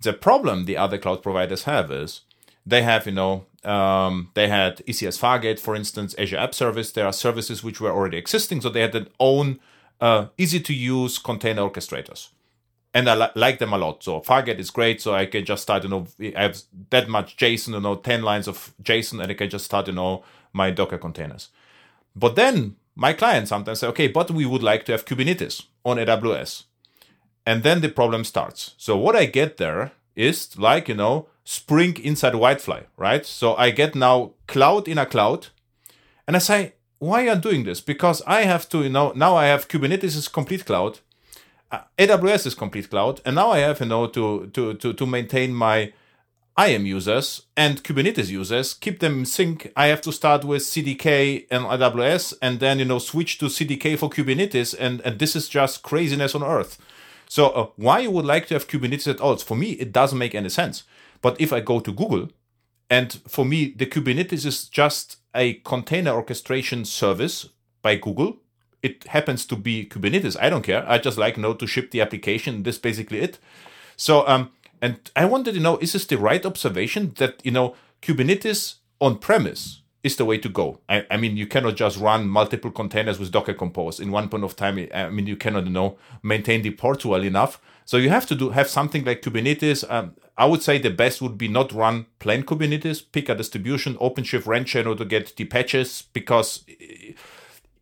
The problem the other cloud providers have is they have, you know, um, they had ECS Fargate, for instance, Azure App Service. There are services which were already existing, so they had their own uh, easy to use container orchestrators. And I li- like them a lot. So Fargate is great. So I can just start, you know, I have that much JSON, you know, 10 lines of JSON, and I can just start, you know, my Docker containers. But then my clients sometimes say, okay, but we would like to have Kubernetes on AWS. And then the problem starts. So what I get there is like, you know, Spring inside WildFly, right? So I get now cloud in a cloud. And I say, why are doing this? Because I have to, you know, now I have Kubernetes is complete cloud, uh, AWS is complete cloud, and now I have, you know, to to to to maintain my IAM users and Kubernetes users, keep them in sync. I have to start with CDK and AWS, and then you know switch to CDK for Kubernetes, and and this is just craziness on earth. So uh, why you would like to have Kubernetes at all? For me, it doesn't make any sense. But if I go to Google, and for me, the Kubernetes is just a container orchestration service by Google. It happens to be Kubernetes. I don't care. I just like know to ship the application. This is basically it. So um, and I wanted to know: is this the right observation that you know Kubernetes on premise is the way to go? I, I mean, you cannot just run multiple containers with Docker Compose in one point of time. I mean, you cannot you know maintain the port well enough. So you have to do have something like Kubernetes. Um, I would say the best would be not run plain Kubernetes, pick a distribution, OpenShift Rancher to get the patches because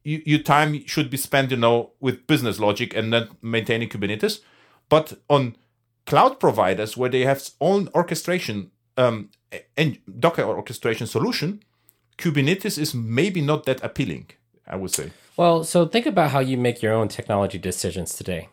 you, your time should be spent, you know, with business logic and not maintaining Kubernetes. But on cloud providers where they have own orchestration um, and Docker orchestration solution, Kubernetes is maybe not that appealing. I would say. Well, so think about how you make your own technology decisions today.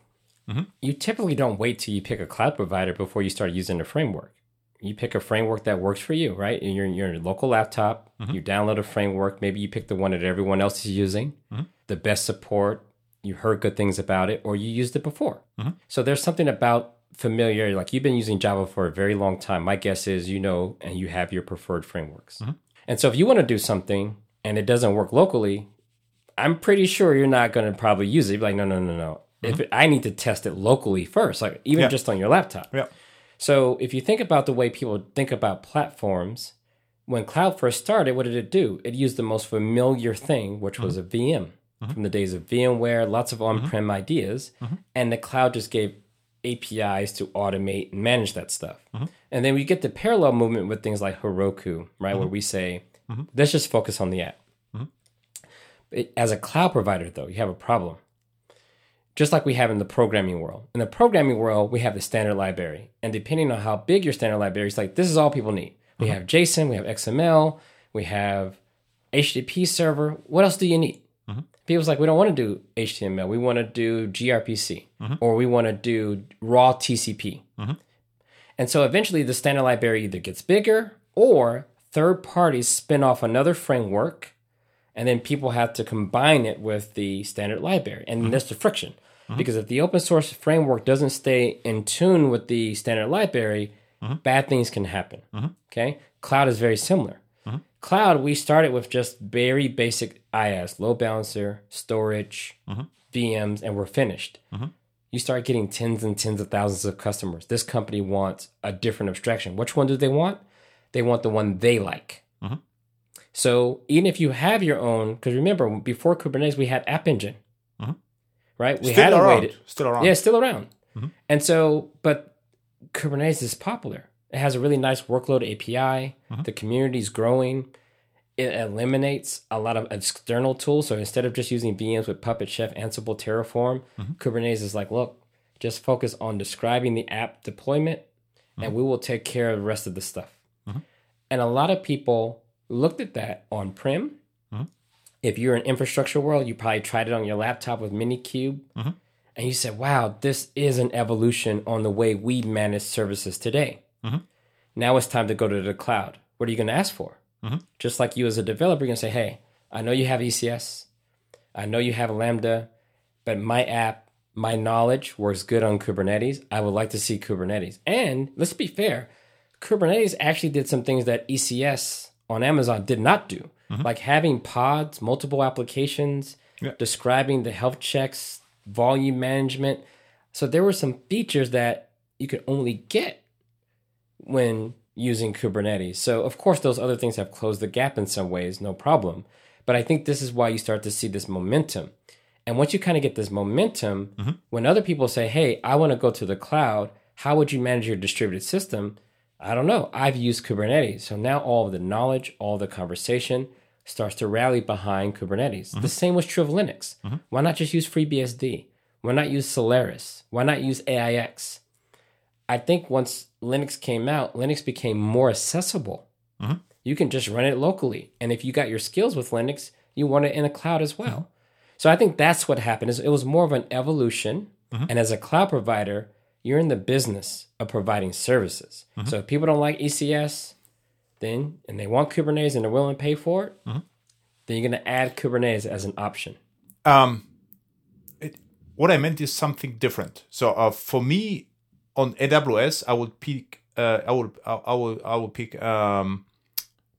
Mm-hmm. You typically don't wait till you pick a cloud provider before you start using the framework. You pick a framework that works for you, right? You're, you're in your local laptop, mm-hmm. you download a framework, maybe you pick the one that everyone else is using, mm-hmm. the best support, you heard good things about it, or you used it before. So there's something about familiarity. Like you've been using Java for a very long time. My guess is you know and you have your preferred frameworks. And so if you want to do something and it doesn't work locally, I'm pretty sure you're not going to probably use it. You'd be like, no, no, no, no. If it, I need to test it locally first, like even Yeah. just on your laptop. Yeah. So if you think about the way people think about platforms, when cloud first started, what did it do? It used the most familiar thing, which was mm-hmm. a VM. Mm-hmm. from the days of VMware, lots of on-prem ideas, and the cloud just gave APIs to automate and manage that stuff. And then we get the parallel movement with things like Heroku, right, where we say, let's just focus on the app. It- as a cloud provider, though, you have a problem. Just like we have in the programming world. In the programming world, we have the standard library. And depending on how big your standard library is, like this is all people need. We uh-huh. have JSON, we have XML, we have HTTP server. What else do you need? Uh-huh. People's like, we don't want to do HTML. We want to do gRPC uh-huh. or we want to do raw TCP. And so eventually the standard library either gets bigger or third parties spin off another framework and then people have to combine it with the standard library. And that's the friction. Mm-hmm. Because if the open source framework doesn't stay in tune with the standard library, mm-hmm. bad things can happen. Mm-hmm. Okay? Cloud is very similar. Cloud, we started with just very basic IaaS, load balancer, storage, VMs, and we're finished. You start getting tens and tens of thousands of customers. This company wants a different abstraction. Which one do they want? They want the one they like. So even if you have your own, because remember before Kubernetes we had App Engine, right? We Still had a way around. Still around. yeah, still around. Mm-hmm. And so, but Kubernetes is popular. It has a really nice workload API. Mm-hmm. The community is growing. It eliminates a lot of external tools. So instead of just using VMs with Puppet, Chef, Ansible, Terraform, mm-hmm. Kubernetes is like, look, just focus on describing the app deployment, and we will take care of the rest of the stuff. And a lot of people looked at that on prem. If you're in infrastructure world, you probably tried it on your laptop with Minikube, mm-hmm. and you said, "Wow, this is an evolution on the way we manage services today." Mm-hmm. Now it's time to go to the cloud. What are you going to ask for? Mm-hmm. Just like you as a developer, you're going to say, "Hey, I know you have ECS, I know you have Lambda, but my app, my knowledge works good on Kubernetes. I would like to see Kubernetes." And let's be fair, Kubernetes actually did some things that ECS on Amazon did not do, Mm-hmm. like having pods, multiple applications, Yeah. describing the health checks, volume management. So there were some features that you could only get when using Kubernetes. So of course those other things have closed the gap in some ways, no problem. But I think this is why you start to see this momentum. And once you kind of get this momentum, mm-hmm. when other people say, "Hey, I want to go to the cloud, how would you manage your distributed system?" I don't know. I've used Kubernetes. So now all of the knowledge, all the conversation starts to rally behind Kubernetes. The mm-hmm. same was true of Linux. Mm-hmm. Why not just use FreeBSD? Why not use Solaris? Why not use AIX? I think once Linux came out, Linux became more accessible. Mm-hmm. You can just run it locally. And if you got your skills with Linux, you want it in a cloud as well. So I think that's what happened is it was more of an evolution. And as a cloud provider, you're in the business of providing services. So if people don't like ECS, then and they want Kubernetes and they're willing to pay for it, then you're going to add Kubernetes as an option. um, it, what I meant is something different. So uh, for me, on AWS, I would pick. Uh, I will. I I will. I will pick. Um,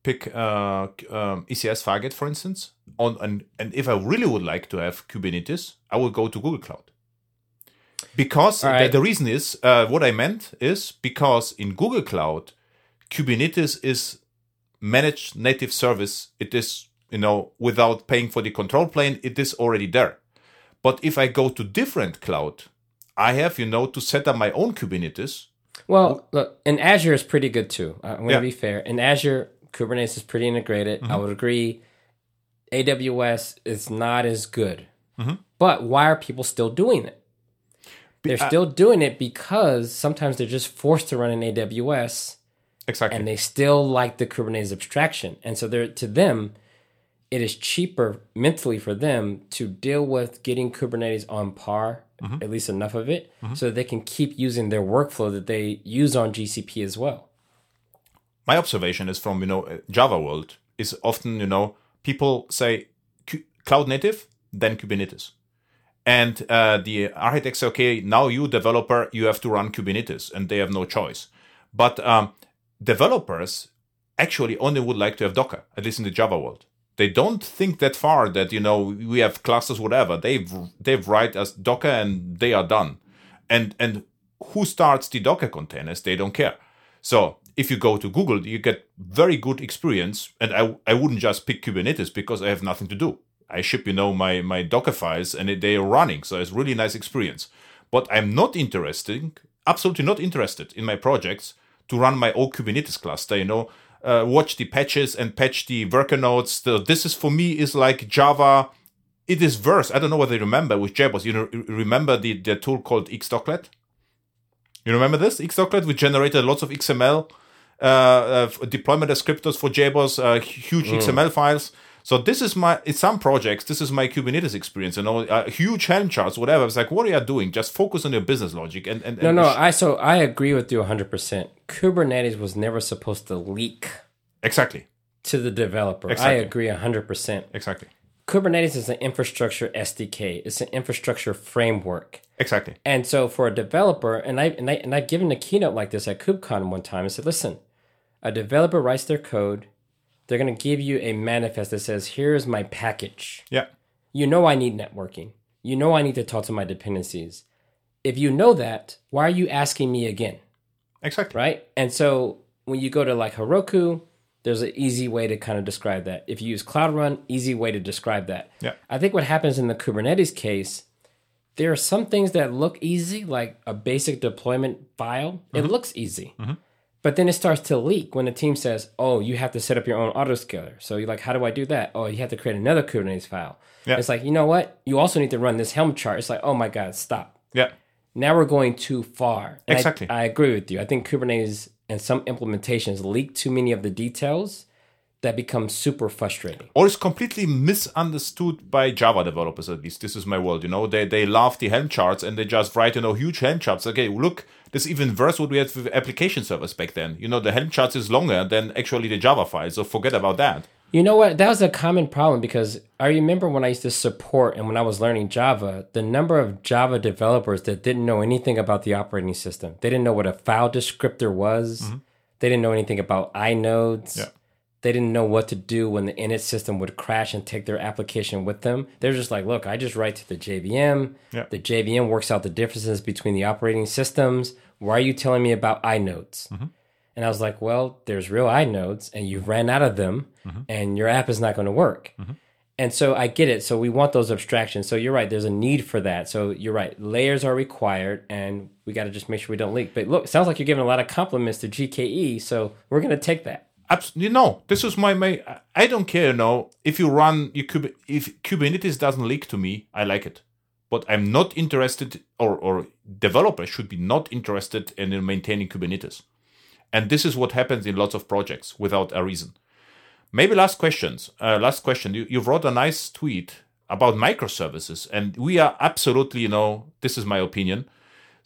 pick uh, um, ECS Fargate, for instance. On and and if I really would like to have Kubernetes, I will go to Google Cloud. Because All the, the reason is uh, what I meant is because in Google Cloud, Kubernetes is managed native service. It is you know without paying for the control plane. It is already there. But if I go to different cloud, I have you know to set up my own Kubernetes. Well, look, and Azure is pretty good too. Uh, I'm going to Yeah. be fair. In Azure, Kubernetes is pretty integrated. I would agree. AWS is not as good. But why are people still doing it? They're still doing it because sometimes they're just forced to run in AWS Exactly. and they still like the Kubernetes abstraction. And so they're to them, it is cheaper mentally for them to deal with getting Kubernetes on par, at least enough of it, so that they can keep using their workflow that they use on GCP as well. my observation is from you know uh, Java world is often you know people say cloud native then Kubernetes, and uh, the architects say okay now you developer you have to run Kubernetes and they have no choice, but um, developers actually only would like to have Docker at least in the Java world. They don't think that far that you know we have clusters whatever they've they've write as Docker and they are done, and and who starts the Docker containers they don't care. So if you go to Google, you get very good experience. And I, I wouldn't just pick Kubernetes because I have nothing to do. I ship, you know, my my Docker files and they are running. So it's really nice experience. But I'm not interested, absolutely not interested in my projects to run my own Kubernetes cluster. You know, uh, watch the patches and patch the worker nodes. So this is for me is like Java. It is worse. I don't know whether you remember with JBoss. You know, remember the, the tool called Xdoclet? You remember this Xdoclet, We generated lots of XML uh, uh, deployment descriptors for JBoss, uh, huge mm. XML files. So this is my in some projects. This is my Kubernetes experience, You know, uh, huge Helm charts, whatever. It's like, what are you doing? Just focus on your business logic. And, and, no, and no. I so I agree with you 100. percent Kubernetes was never supposed to leak exactly to the developer. Exactly. I agree 100. percent Exactly. Kubernetes is an infrastructure SDK. It's an infrastructure framework. Exactly. And so for a developer, and I and I and I've given a keynote like this at KubeCon one time. I said, listen, a developer writes their code they're going to give you a manifest that says, here's my package. Yeah. You know I need networking. You know I need to talk to my dependencies. If you know that, why are you asking me again? Exactly. Right? And so when you go to like Heroku, there's an easy way to kind of describe that. If you use Cloud Run, easy way to describe that. Yeah. I think what happens in the Kubernetes case, there are some things that look easy, like a basic deployment file. Mm-hmm. It looks easy. Mm-hmm. But then it starts to leak when the team says, "Oh, you have to set up your own autoscaler." So you're like, "How do I do that?" Oh, you have to create another Kubernetes file. Yeah. It's like, you know what? You also need to run this Helm chart. It's like, oh my god, stop. Yeah. Now we're going too far. And exactly. I, I agree with you. I think Kubernetes and some implementations leak too many of the details that becomes super frustrating. Or is completely misunderstood by Java developers at least. This is my world, you know. They they love the Helm charts and they just write, you know, huge Helm charts. Okay, look, this even worse what we had with application servers back then. You know, the Helm charts is longer than actually the Java file, so forget about that. You know what? That was a common problem because I remember when I used to support and when I was learning Java, the number of Java developers that didn't know anything about the operating system. They didn't know what a file descriptor was. Mm-hmm. They didn't know anything about inodes. Yeah they didn't know what to do when the init system would crash and take their application with them. They're just like, look, I just write to the JVM. Yeah. The JVM works out the differences between the operating systems. Why are you telling me about inodes? Mm-hmm. And I was like, well, there's real inodes, and you ran out of them, mm-hmm. and your app is not going to work. Mm-hmm. And so I get it. So we want those abstractions. So you're right. There's a need for that. So you're right. Layers are required, and we got to just make sure we don't leak. But look, sounds like you're giving a lot of compliments to GKE. So we're going to take that. Absolutely no. This is my my. I don't care. You know, if you run you Kub, if Kubernetes doesn't leak to me, I like it. But I'm not interested, or or developers should be not interested in maintaining Kubernetes. And this is what happens in lots of projects without a reason. Maybe last questions. Uh, last question. You you wrote a nice tweet about microservices, and we are absolutely, you know, this is my opinion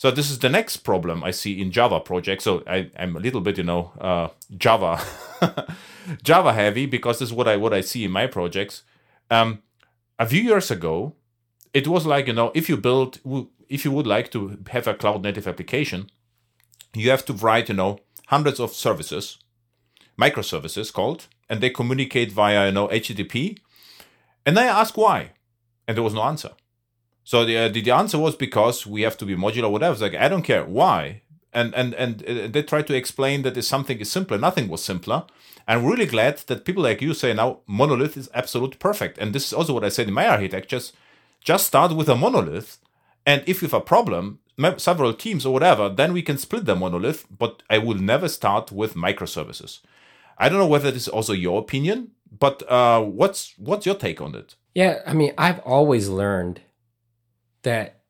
so this is the next problem I see in Java projects. So I, am a little bit, you know, uh, Java, Java heavy because this is what I what I see in my projects. Um, a few years ago, it was like you know, if you build, if you would like to have a cloud native application, you have to write, you know, hundreds of services, microservices called, and they communicate via you know HTTP. And I ask why, and there was no answer. So the, uh, the, the answer was because we have to be modular, whatever. It's like I don't care why, and and and uh, they try to explain that if something is simpler, nothing was simpler. I'm really glad that people like you say now monolith is absolute perfect, and this is also what I said in my architectures. Just start with a monolith, and if you have a problem, several teams or whatever, then we can split the monolith. But I will never start with microservices. I don't know whether this is also your opinion, but uh, what's what's your take on it? Yeah, I mean, I've always learned that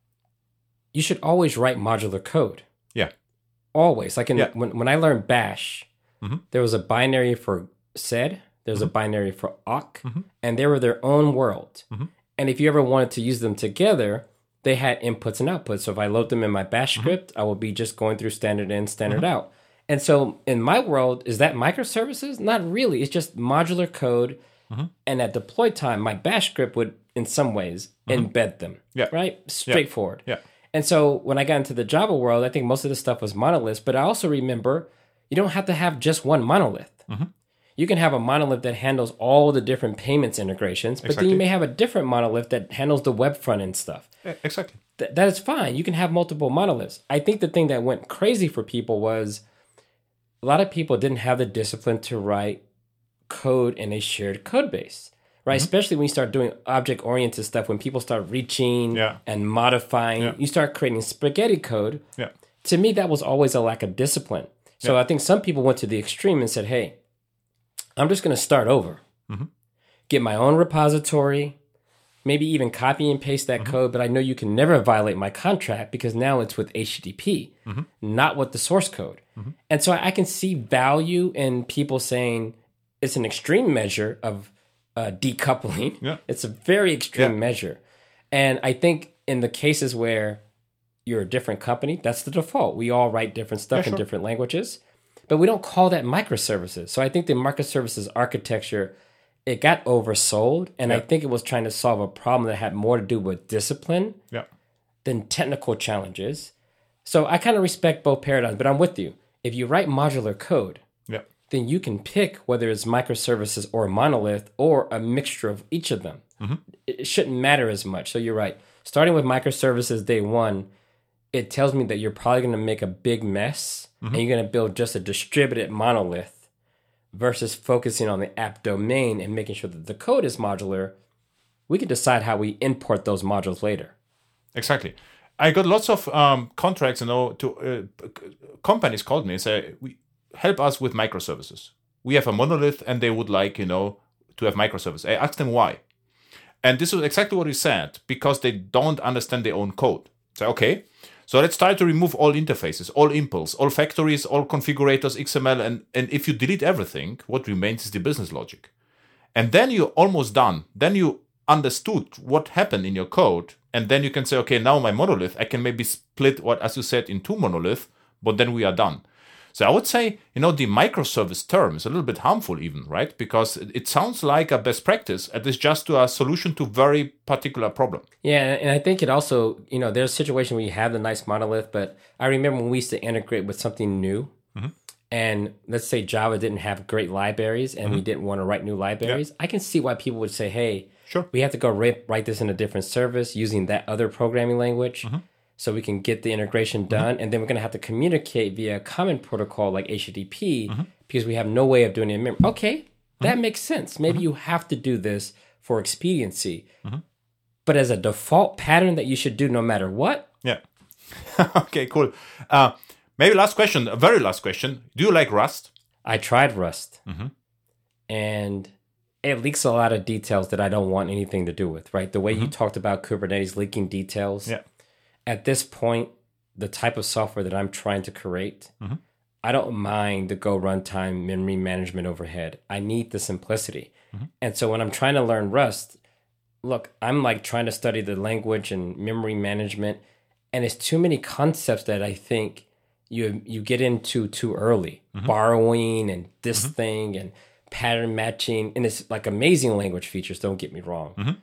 you should always write modular code. Yeah. Always. Like in, yeah. when, when I learned Bash, mm-hmm. there was a binary for sed, there was mm-hmm. a binary for awk, mm-hmm. and they were their own world. Mm-hmm. And if you ever wanted to use them together, they had inputs and outputs. So if I load them in my bash mm-hmm. script, I will be just going through standard in, standard mm-hmm. out. And so in my world, is that microservices? Not really. It's just modular code. And at deploy time, my bash script would in some ways mm-hmm. embed them. Yeah. Right? Straightforward. Yeah. And so when I got into the Java world, I think most of the stuff was monoliths, but I also remember you don't have to have just one monolith. Mm-hmm. You can have a monolith that handles all the different payments integrations, but exactly. then you may have a different monolith that handles the web front end stuff. Yeah, exactly. Th- that is fine. You can have multiple monoliths. I think the thing that went crazy for people was a lot of people didn't have the discipline to write code in a shared code base right? Especially when you start doing object oriented stuff, when people start reaching Yeah. and modifying, Yeah. you start creating spaghetti code. Yeah. To me, that was always a lack of discipline. So I think some people went to the extreme and said, hey, I'm just going to start over, Mm-hmm. get my own repository, maybe even copy and paste that Mm-hmm. code, but I know you can never violate my contract because now it's with HTTP, Mm-hmm. not with the source code. And so I can see value in people saying it's an extreme measure of uh, decoupling. Yeah. It's a very extreme Yeah. measure. And I think in the cases where you're a different company, that's the default. We all write different stuff Yeah, in different languages, but we don't call that microservices. So I think the microservices architecture it got oversold, and I think it was trying to solve a problem that had more to do with discipline Yeah. than technical challenges. So I kind of respect both paradigms, but I'm with you. If you write modular code, Yeah. Then you can pick whether it's microservices or a monolith or a mixture of each of them. It it shouldn't matter as much. So you're right. Starting with microservices day one, it tells me that you're probably going to make a big mess and you're going to build just a distributed monolith versus focusing on the app domain and making sure that the code is modular. We can decide how we import those modules later. Exactly. I got lots of um, contracts, you know, to uh, companies called me and say, "We help us with microservices. We have a monolith, and they would like, you know, to have microservices." I asked them why, and this is exactly what he said because they don't understand their own code. So okay, so let's try to remove all interfaces, all impls, all factories, all configurators, XML, and and if you delete everything, what remains is the business logic and then you're almost done then you understood what happened in your code and then you can say okay now my monolith i can maybe split what as you said in two monolith but then we are done so i would say you know the microservice term is a little bit harmful even right because it sounds like a best practice and it's just to a solution to very particular problem Yeah, and I think it also, you know, there's a situation where you have the nice monolith, but I remember when we used to integrate with something new, mm-hmm. and let's say Java didn't have great libraries, and we mm-hmm. didn't want to write new libraries. I can see why people would say, "Hey, Sure. we have to go write, write this in a different service using that other programming language." Mm-hmm. So we can get the integration mm-hmm. done, and then we're going to have to communicate via a common protocol like HTTP mm-hmm. because we have no way of doing it. in memory. Okay, that mm-hmm. makes sense. Maybe you have to do this for expediency, but as a default pattern that you should do no matter what. yeah okay cool uh maybe last question a very last question do you like rust I tried Rust, and it leaks a lot of details that I don't want anything to do with. Right, the way you talked about Kubernetes leaking details. Yeah. At this point, the type of software that I'm trying to create, mm-hmm. I don't mind the Go runtime memory management overhead. I need the simplicity, mm-hmm. and so when I'm trying to learn Rust, look, I'm like trying to study the language and memory management, and it's too many concepts that I think you you get into too early. Mm-hmm. Borrowing and this thing and pattern matching, and it's like amazing language features. Don't get me wrong,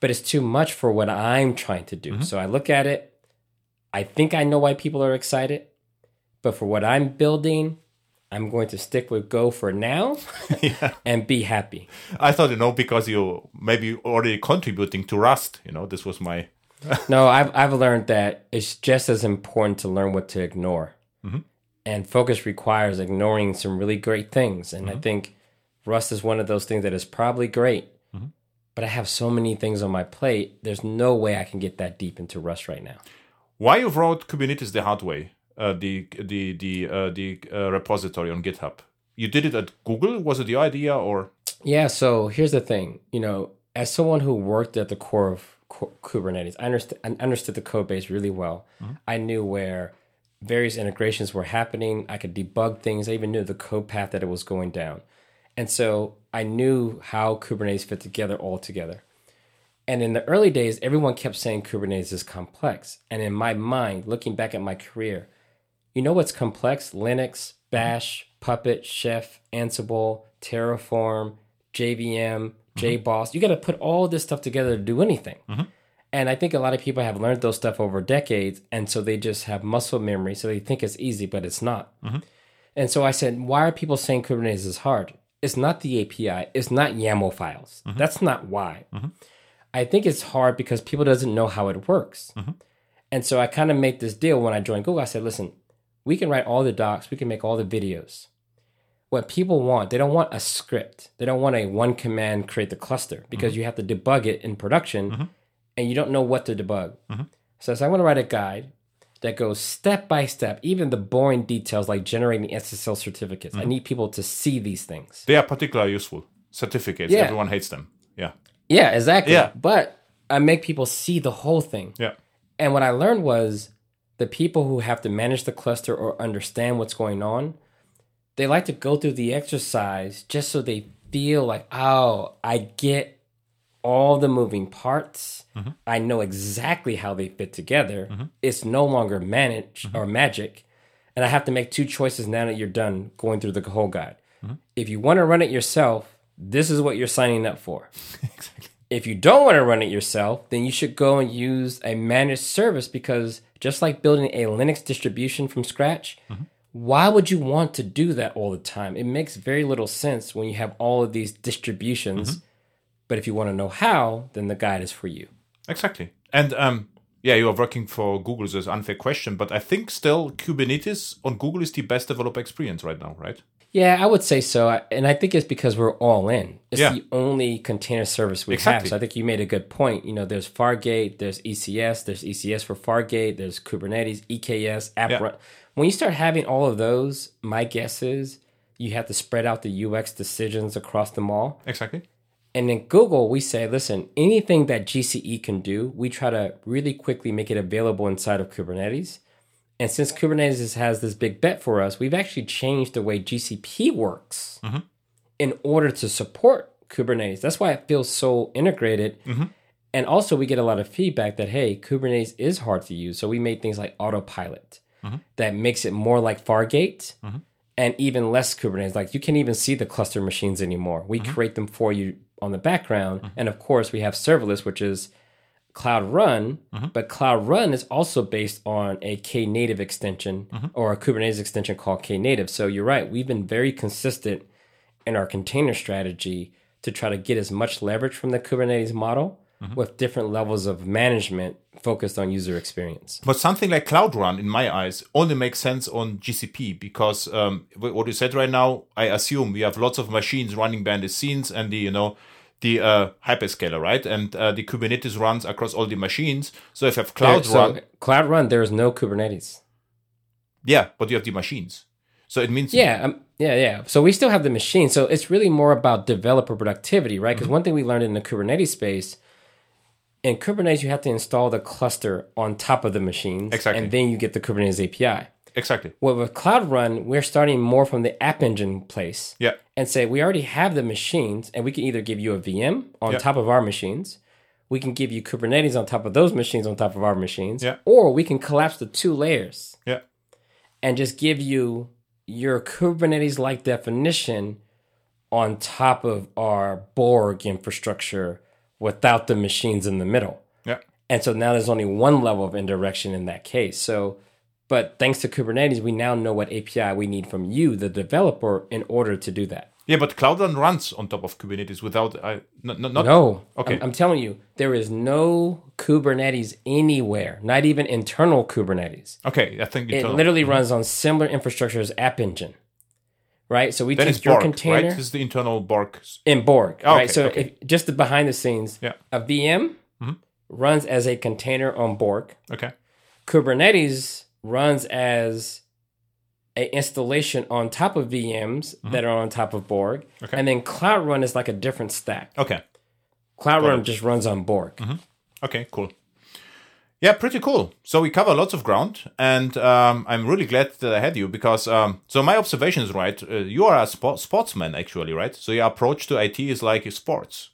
but it's too much for what I'm trying to do. So I look at it. I think I know why people are excited, but for what I'm building, I'm going to stick with Go for now and be happy. I thought, you know, because you maybe already contributing to Rust, you know, this was my. no, I've I've learned that it's just as important to learn what to ignore, mm-hmm. and focus requires ignoring some really great things. And I mm-hmm. think Rust is one of those things that is probably great, mm-hmm. but I have so many things on my plate. There's no way I can get that deep into Rust right now. Why you wrote Kubernetes the hard way? Uh, the the the uh, the uh, repository on GitHub. You did it at Google. Was it your idea or? Yeah. So here's the thing. You know, as someone who worked at the core of Ku- Kubernetes, I understood, I understood the code base really well. I knew where various integrations were happening. I could debug things. I even knew the code path that it was going down. And so I knew how Kubernetes fit together all together. And in the early days, everyone kept saying Kubernetes is complex. And in my mind, looking back at my career, you know what's complex? Linux, Bash, Puppet, Chef, Ansible, Terraform, JVM, mm-hmm. JBoss. You got to put all this stuff together to do anything. Mm-hmm. And I think a lot of people have learned those stuff over decades. And so they just have muscle memory. So they think it's easy, but it's not. Mm-hmm. And so I said, why are people saying Kubernetes is hard? It's not the API. It's not YAML files. That's not why. I think it's hard because people doesn't know how it works. And so I kind of made this deal when I joined Google. I said, listen, we can write all the docs, we can make all the videos. what people want, they don't want a script. They don't want a one command create the cluster because Mm-hmm. you have to debug it in production and you don't know what to debug. Mm-hmm. So, so I want to write a guide that goes step by step, even the boring details like generating SSL certificates. Mm-hmm. I need people to see these things. They are particularly useful. Certificates. Yeah. Everyone hates them. Yeah. Yeah, exactly. Yeah. But I make people see the whole thing. Yeah. And what I learned was the people who have to manage the cluster or understand what's going on, they like to go through the exercise just so they feel like, oh, I get all the moving parts. Mm-hmm. I know exactly how they fit together. Mm-hmm. It's no longer managed mm-hmm. or magic. And I have to make two choices now that you're done going through the whole guide. If you want to run it yourself, this is what you're signing up for. If you don't want to run it yourself, then you should go and use a managed service because just like building a Linux distribution from scratch, why would you want to do that all the time? It makes very little sense when you have all of these distributions. But if you want to know how, then the guide is for you. Exactly. And um, yeah, you are working for Google, so it's an unfair question, but I think still Kubernetes on Google is the best developer experience right now, right? Yeah, I would say so. And I think it's because we're all in. It's Yeah. the only container service we Exactly. have. So I think you made a good point. You know, there's Fargate, there's ECS, there's ECS for Fargate, there's Kubernetes, EKS, App Yeah. Run. When you start having all of those, my guess is you have to spread out the UX decisions across them all. Exactly. And in Google, we say, listen, anything that GCE can do, we try to really quickly make it available inside of Kubernetes. And since Kubernetes has this big bet for us, we've actually changed the way GCP works mm-hmm. in order to support Kubernetes. That's why it feels so integrated. Mm-hmm. And also, we get a lot of feedback that, hey, Kubernetes is hard to use. So we made things like autopilot mm-hmm. that makes it more like Fargate and even less Kubernetes. Like you can't even see the cluster machines anymore. We create them for you on the background. And of course, we have serverless, which is Cloud Run, mm-hmm. but Cloud Run is also based on a Knative extension mm-hmm. or a Kubernetes extension called Knative. So you're right. We've been very consistent in our container strategy to try to get as much leverage from the Kubernetes model mm-hmm. with different levels of management focused on user experience. But something like Cloud Run, in my eyes, only makes sense on GCP because um, what you said right now, I assume we have lots of machines running behind the scenes and the you know the uh, hyperscaler, right? And uh, the Kubernetes runs across all the machines. So if you have Cloud so Run, Cloud Run, there is no Kubernetes. yeah, but you have the machines. So it means Yeah, um, yeah, yeah. So we still have the machine. So it's really more about developer productivity, right? Mm-hmm. Because one thing we learned in the Kubernetes space, in Kubernetes, you have to install the cluster on top of the machines, Exactly. and then you get the Kubernetes API. Exactly. Well, with Cloud Run, we're starting more from the App Engine place Yeah, and say we already have the machines, and we can either give you a VM on Yeah. top of our machines. We can give you Kubernetes on top of those machines on top of our machines, Yeah. or we can collapse the two layers yeah, and just give you your Kubernetes like definition on top of our Borg infrastructure without the machines in the middle. yeah. And so now there's only one level of indirection in that case. So, but thanks to Kubernetes, we now know what API we need from you, the developer, in order to do that. Yeah, but Cloud Run runs on top of Kubernetes without I not not, No. Okay. I'm, I'm telling you, there is no Kubernetes anywhere, not even internal Kubernetes. Okay, I think It internal- literally mm-hmm. runs on similar infrastructure as App Engine. Right? So we Then take your Borg, container right? This is the internal Borg. in Borg. Oh, right? okay, So okay. if, just the behind the scenes, Yeah. a VM mm-hmm. runs as a container on Borg. Okay. Kubernetes runs as a installation on top of VMs that are on top of Borg. Mm-hmm. Okay. And then Cloud Run is like a different stack. Okay. Cloud Run just runs on Borg. Okay, cool. Yeah, pretty cool. So we cover lots of ground, and um, I'm really glad that I had you because. Um, so my observation is right. Uh, you are a sport- sportsman, actually, right? So your approach to IT is like sports.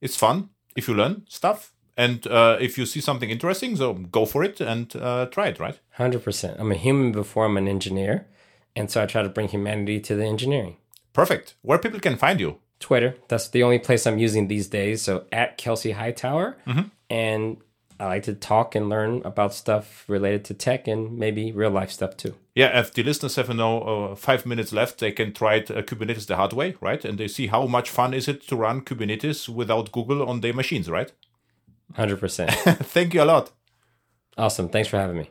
It's fun if you learn stuff, and uh, if you see something interesting, so go for it and uh, try it, right? 100%. I'm a human before I'm an engineer. And so I try to bring humanity to the engineering. Perfect. Where people can find you? Twitter, that's the only place I'm using these days. So at Kelsey Hightower. And I like to talk and learn about stuff related to tech and maybe real life stuff too. Yeah, if the listeners have no uh, five minutes left, they can try it, uh, Kubernetes the hard way, right? And they see how much fun is it to run Kubernetes without Google on their machines, right? 100%. Thank you a lot. awesome. Thanks for having me.